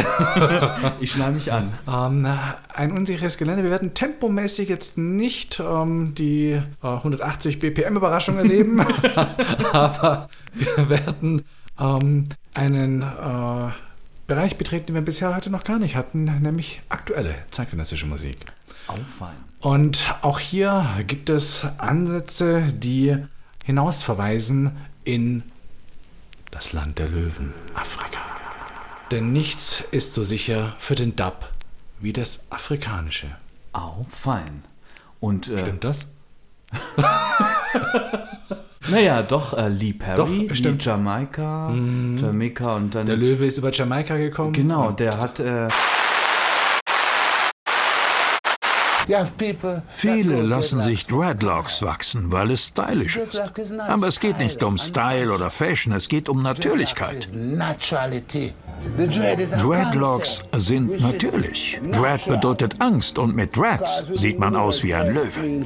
Ich schneide mich an. Ähm, ein unsicheres Gelände. Wir werden tempomäßig jetzt nicht ähm, die äh, 180 BPM Überraschung erleben, [LAUGHS] aber wir werden ähm, einen äh, Bereich betreten, den wir bisher heute noch gar nicht hatten, nämlich aktuelle zeitgenössische Musik. Fein. Und auch hier gibt es Ansätze, die hinausverweisen in das Land der Löwen, Afrika. Denn nichts ist so sicher für den Dub wie das Afrikanische. Oh, fein. Und, äh, Stimmt das? [LAUGHS] Naja, doch, äh, Lee Perry, Doch, stimmt. Jamaika, Jamaika und dann. Der Löwe ist über Jamaika gekommen. Genau, der hat. Äh, Viele lassen sich Dreadlocks wachsen, weil es stylisch ist. Aber es geht nicht um Style oder Fashion, es geht um Natürlichkeit. Dreadlocks sind natürlich. Dread bedeutet Angst und mit Dreads sieht man aus wie ein Löwe.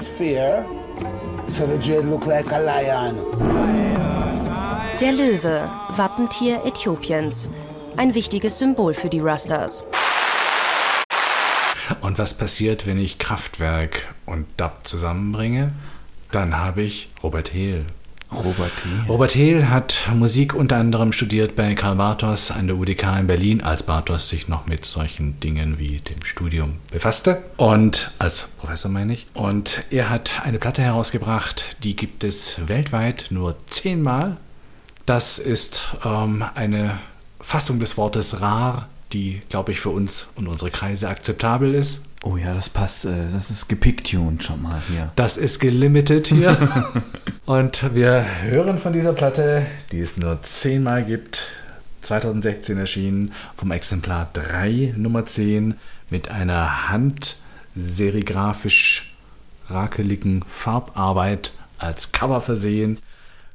Der Löwe, Wappentier Äthiopiens. Ein wichtiges Symbol für die Rastas. Und was passiert, wenn ich Kraftwerk und Dub zusammenbringe? Dann habe ich Robert Hehl. Robert Hehl. Robert Hehl hat Musik unter anderem studiert bei Karl Bartos an der UDK in Berlin, als Bartos sich noch mit solchen Dingen wie dem Studium befasste. Und als Professor meine ich. Und er hat eine Platte herausgebracht, die gibt es weltweit nur zehnmal. Das ist ähm, eine Fassung des Wortes rar, die, glaube ich, für uns und unsere Kreise akzeptabel ist. oh ja, das passt. Äh, das ist gepictuned schon mal hier. Das ist gelimited hier. [LAUGHS] Und wir hören von dieser Platte, die es nur zehnmal gibt, 2016 erschienen, vom Exemplar 3, Nummer 10, mit einer handserigrafisch rakeligen Farbarbeit als Cover versehen,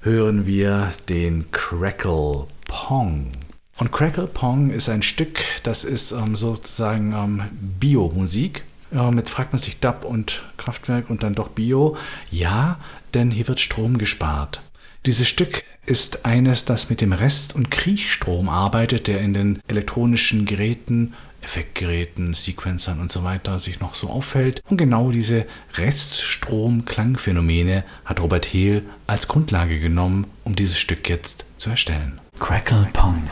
hören wir den Crackle Pong. Und Crackle Pong ist ein Stück, das ist ähm, sozusagen ähm, Biomusik. Ja, mit fragt man sich Dub und Kraftwerk und dann doch Bio. Ja, denn hier wird Strom gespart. Dieses Stück ist eines, das mit dem Rest- und Kriechstrom arbeitet, der in den elektronischen Geräten, Effektgeräten, Sequencern und so weiter sich noch so auffällt. Und genau diese Reststrom-Klangphänomene hat Robert Hehl als Grundlage genommen, um dieses Stück jetzt zu erstellen. Crackle Pong.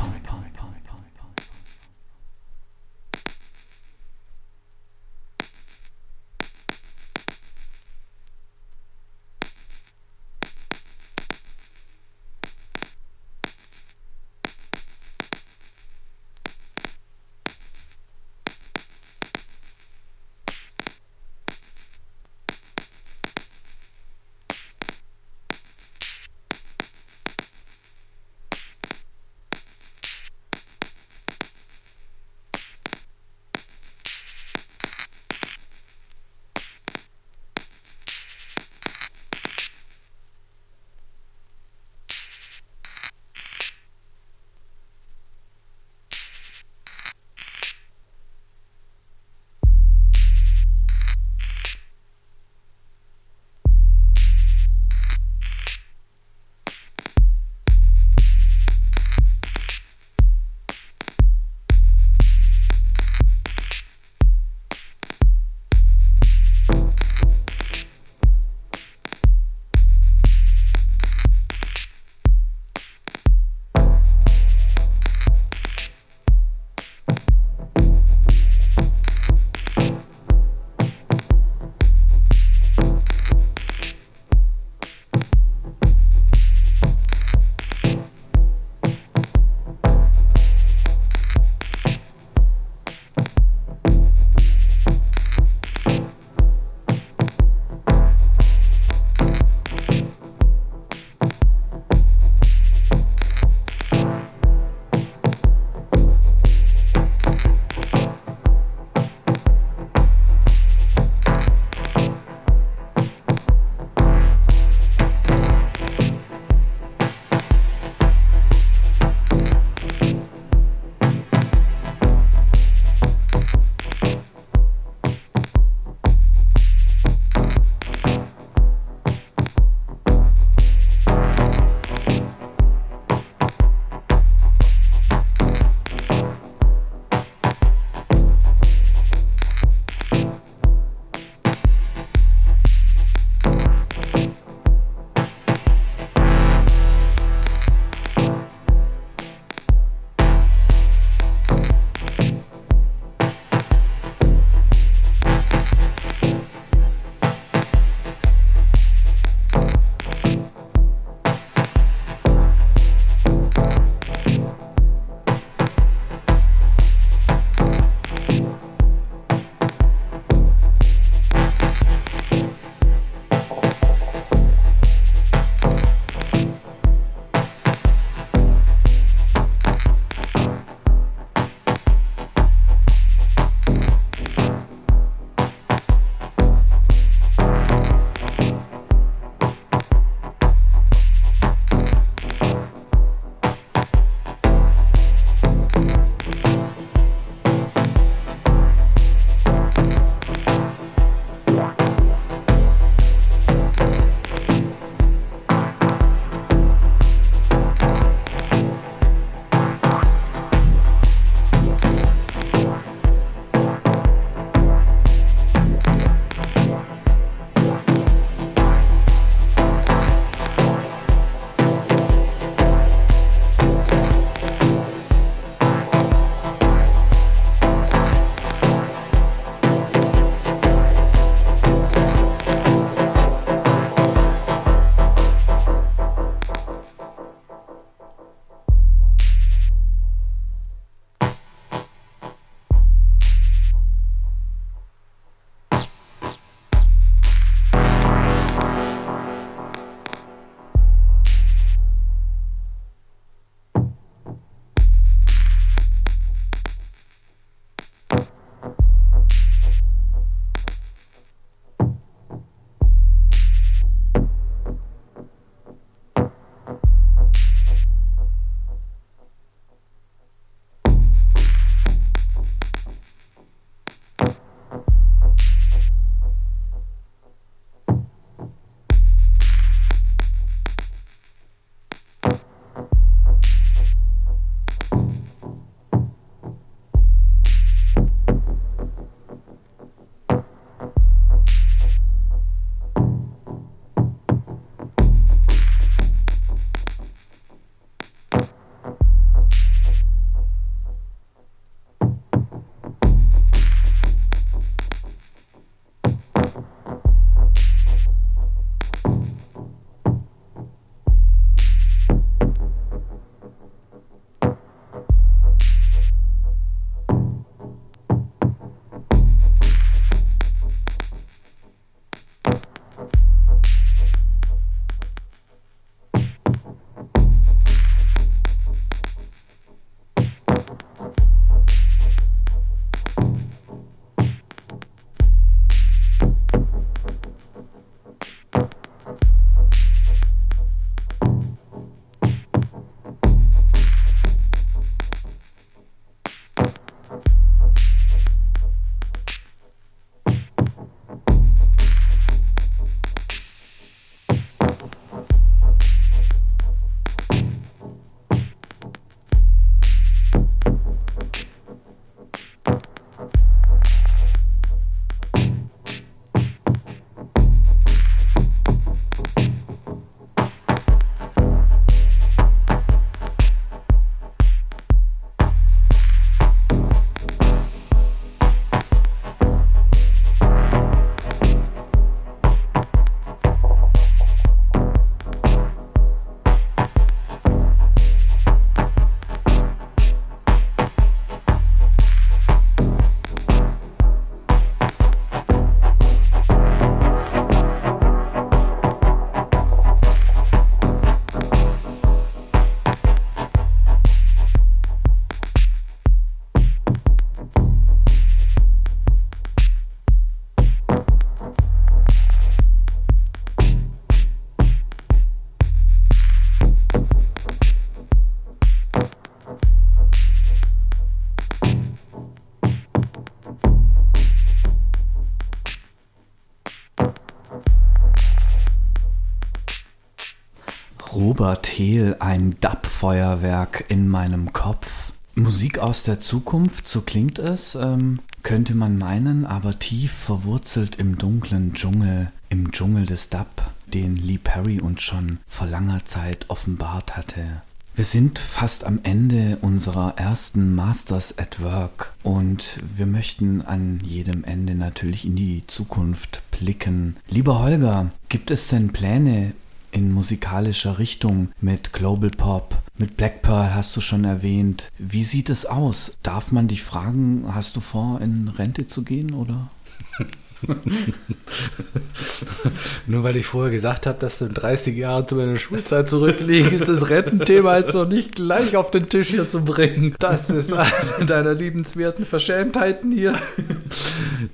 Robert Hehl, ein Dub-Feuerwerk in meinem Kopf. Musik aus der Zukunft, so klingt es, ähm, könnte man meinen, aber tief verwurzelt im dunklen Dschungel, im Dschungel des Dub, den Lee Perry uns schon vor langer Zeit offenbart hatte. Wir sind fast am Ende unserer ersten Masters at Work und wir möchten an jedem Ende natürlich in die Zukunft blicken. Lieber Holger, gibt es denn Pläne in musikalischer Richtung mit Global Pop? Mit Black Pearl hast du schon erwähnt. Wie sieht es aus? Darf man dich fragen, hast du vor, in Rente zu gehen oder? [LAUGHS] [LAUGHS] Nur weil ich vorher gesagt habe, dass du 30 Jahre zu meiner Schulzeit zurückliegen, ist das Rententhema jetzt noch nicht gleich auf den Tisch hier zu bringen. Das ist eine deiner liebenswerten Verschämtheiten hier,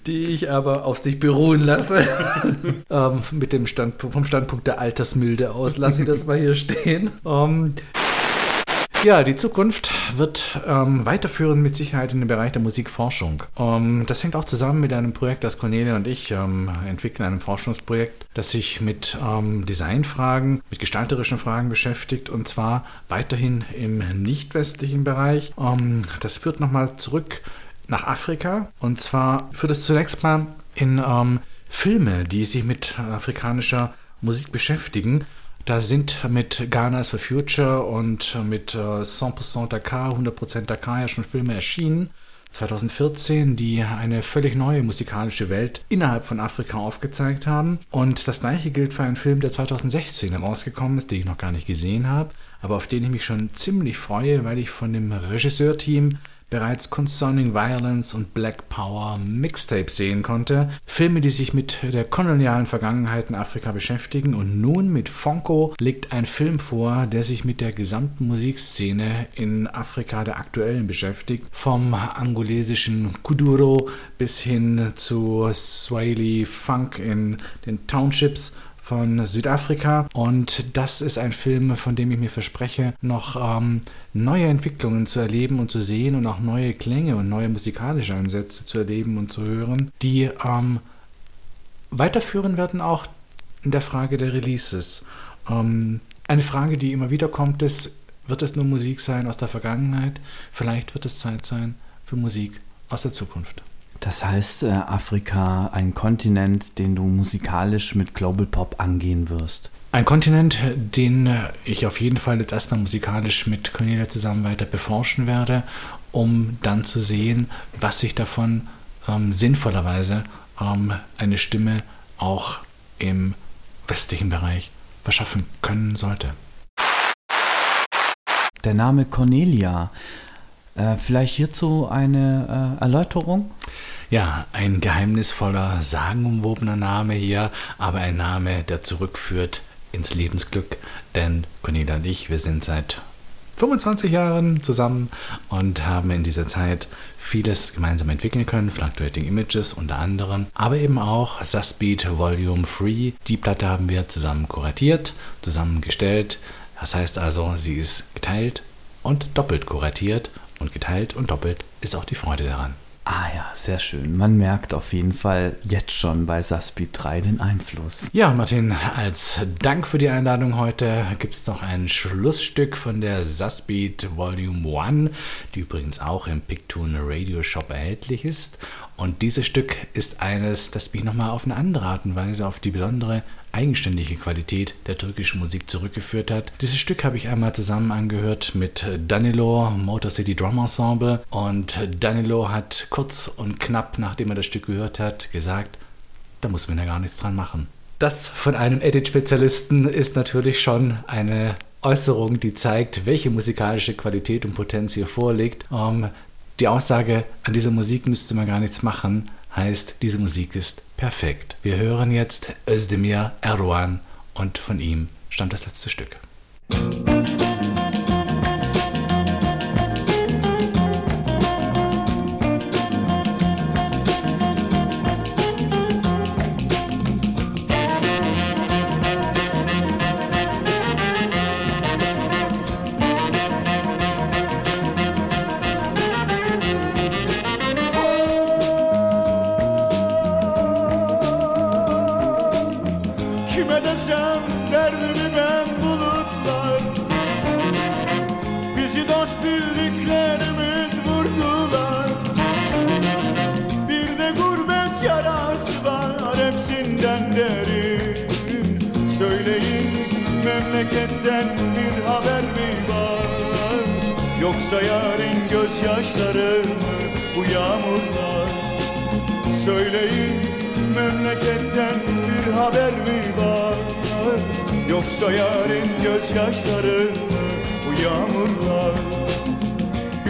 die ich aber auf sich beruhen lasse. ähm, mit dem Standpunkt, vom Standpunkt der Altersmilde aus lasse ich das mal hier stehen. Ähm, ja, die Zukunft wird ähm, weiterführen mit Sicherheit in den Bereich der Musikforschung. Ähm, das hängt auch zusammen mit einem Projekt, das Cornelia und ich ähm, entwickeln, einem Forschungsprojekt, das sich mit ähm, Designfragen, mit gestalterischen Fragen beschäftigt und zwar weiterhin im nicht westlichen Bereich. Ähm, das führt nochmal zurück nach Afrika und zwar führt es zunächst mal in ähm, Filme, die sich mit afrikanischer Musik beschäftigen. Da sind mit Ghana is for Future und mit äh, 100% Dakar, 100% Dakar ja schon Filme erschienen. 2014, die eine völlig neue musikalische Welt innerhalb von Afrika aufgezeigt haben. Und das gleiche gilt für einen Film, der 2016 herausgekommen ist, den ich noch gar nicht gesehen habe, aber auf den ich mich schon ziemlich freue, weil ich von dem Regisseurteam bereits Concerning Violence und Black Power Mixtapes sehen konnte. Filme, die sich mit der kolonialen Vergangenheit in Afrika beschäftigen. Und nun mit Fonko legt ein Film vor, der sich mit der gesamten Musikszene in Afrika der aktuellen beschäftigt. Vom angolesischen Kuduro bis hin zu Swahili Funk in den Townships von Südafrika. Und das ist ein Film, von dem ich mir verspreche, noch ähm, neue Entwicklungen zu erleben und zu sehen und auch neue Klänge und neue musikalische Ansätze zu erleben und zu hören, die ähm, weiterführen werden auch in der Frage der Releases. Ähm, eine Frage, die immer wieder kommt, ist, wird es nur Musik sein aus der Vergangenheit? Vielleicht wird es Zeit sein für Musik aus der Zukunft. Das heißt, äh, Afrika ein Kontinent, den du musikalisch mit Global Pop angehen wirst. Ein Kontinent, den äh, ich auf jeden Fall jetzt erstmal musikalisch mit Cornelia zusammen weiter beforschen werde, um dann zu sehen, was sich davon ähm, sinnvollerweise ähm, eine Stimme auch im westlichen Bereich verschaffen können sollte. Der Name Cornelia äh, vielleicht hierzu eine äh, Erläuterung? Ja, ein geheimnisvoller, sagenumwobener Name hier, aber ein Name, der zurückführt ins Lebensglück. Denn Cornelia und ich, wir sind seit 25 Jahren zusammen und haben in dieser Zeit vieles gemeinsam entwickeln können, Fluctuating Images unter anderem, aber eben auch Susbeat Volume 3. Die Platte haben wir zusammen kuratiert, zusammengestellt. Das heißt also, sie ist geteilt und doppelt kuratiert und geteilt und doppelt ist auch die Freude daran. Ah ja, sehr schön. Man merkt auf jeden Fall jetzt schon bei Saspid 3 den Einfluss. Ja, Martin, als Dank für die Einladung heute gibt es noch ein Schlussstück von der Saspid Volume 1, die übrigens auch im Pictoon Radio Shop erhältlich ist. Und dieses Stück ist eines, das mich nochmal auf eine andere Art und Weise auf die besondere eigenständige Qualität der türkischen Musik zurückgeführt hat. Dieses Stück habe ich einmal zusammen angehört mit Danilo, Motor City Drum Ensemble. Und Danilo hat kurz und knapp, nachdem er das Stück gehört hat, gesagt, da muss man ja gar nichts dran machen. Das von einem Edit-Spezialisten ist natürlich schon eine Äußerung, die zeigt, welche musikalische Qualität und Potenz hier vorliegt. Ähm, die Aussage, an dieser Musik müsste man gar nichts machen, heißt, diese Musik ist perfekt. Wir hören jetzt Özdemir Erdogan und von ihm stammt das letzte Stück. Kime Yoksa yarın gözyaşları mı bu yağmurlar? Söyleyin memleketten bir haber mi var? Yoksa yarın gözyaşları mı bu yağmurlar?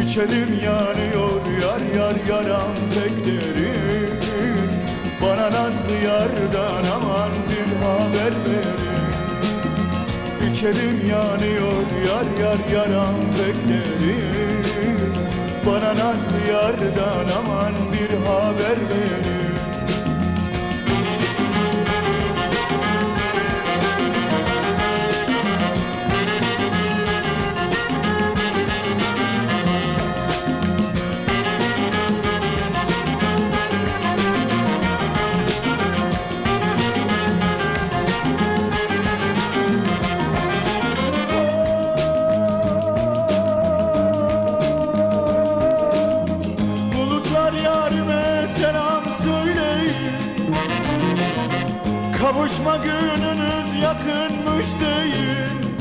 İçerim yanıyor yar yar yaram pek derin Bana nazlı yardan aman bir haber verin. İçerim yanıyor yar yar yaram pek derin Bana nazlı yardan aman bir haber verin Kavuşma gününüz yakınmış deyin.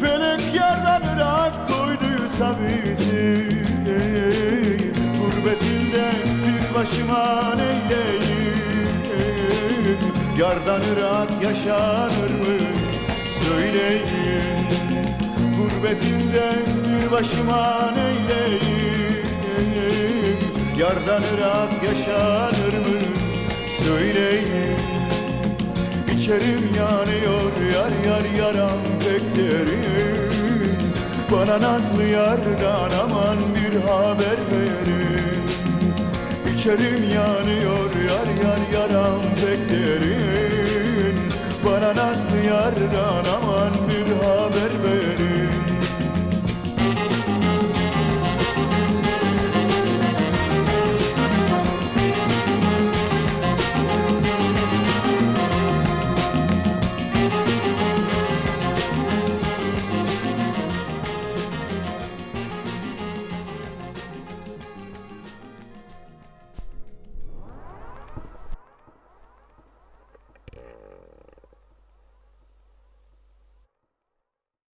Felek yerden ırak koyduysa bizi. Gurbet ilde bir başıma neyleyim Yardan ırak yaşanır mı? Söyleyin. Gurbet ilde bir başıma neyleyim Yardan ırak yaşanır mı? Söyleyin İçerim yanıyor yar yar yaram pek derin Bana nazlı yardan aman bir haber verin. İçerim yanıyor yar yar yaram pek derin Bana nazlı yardan aman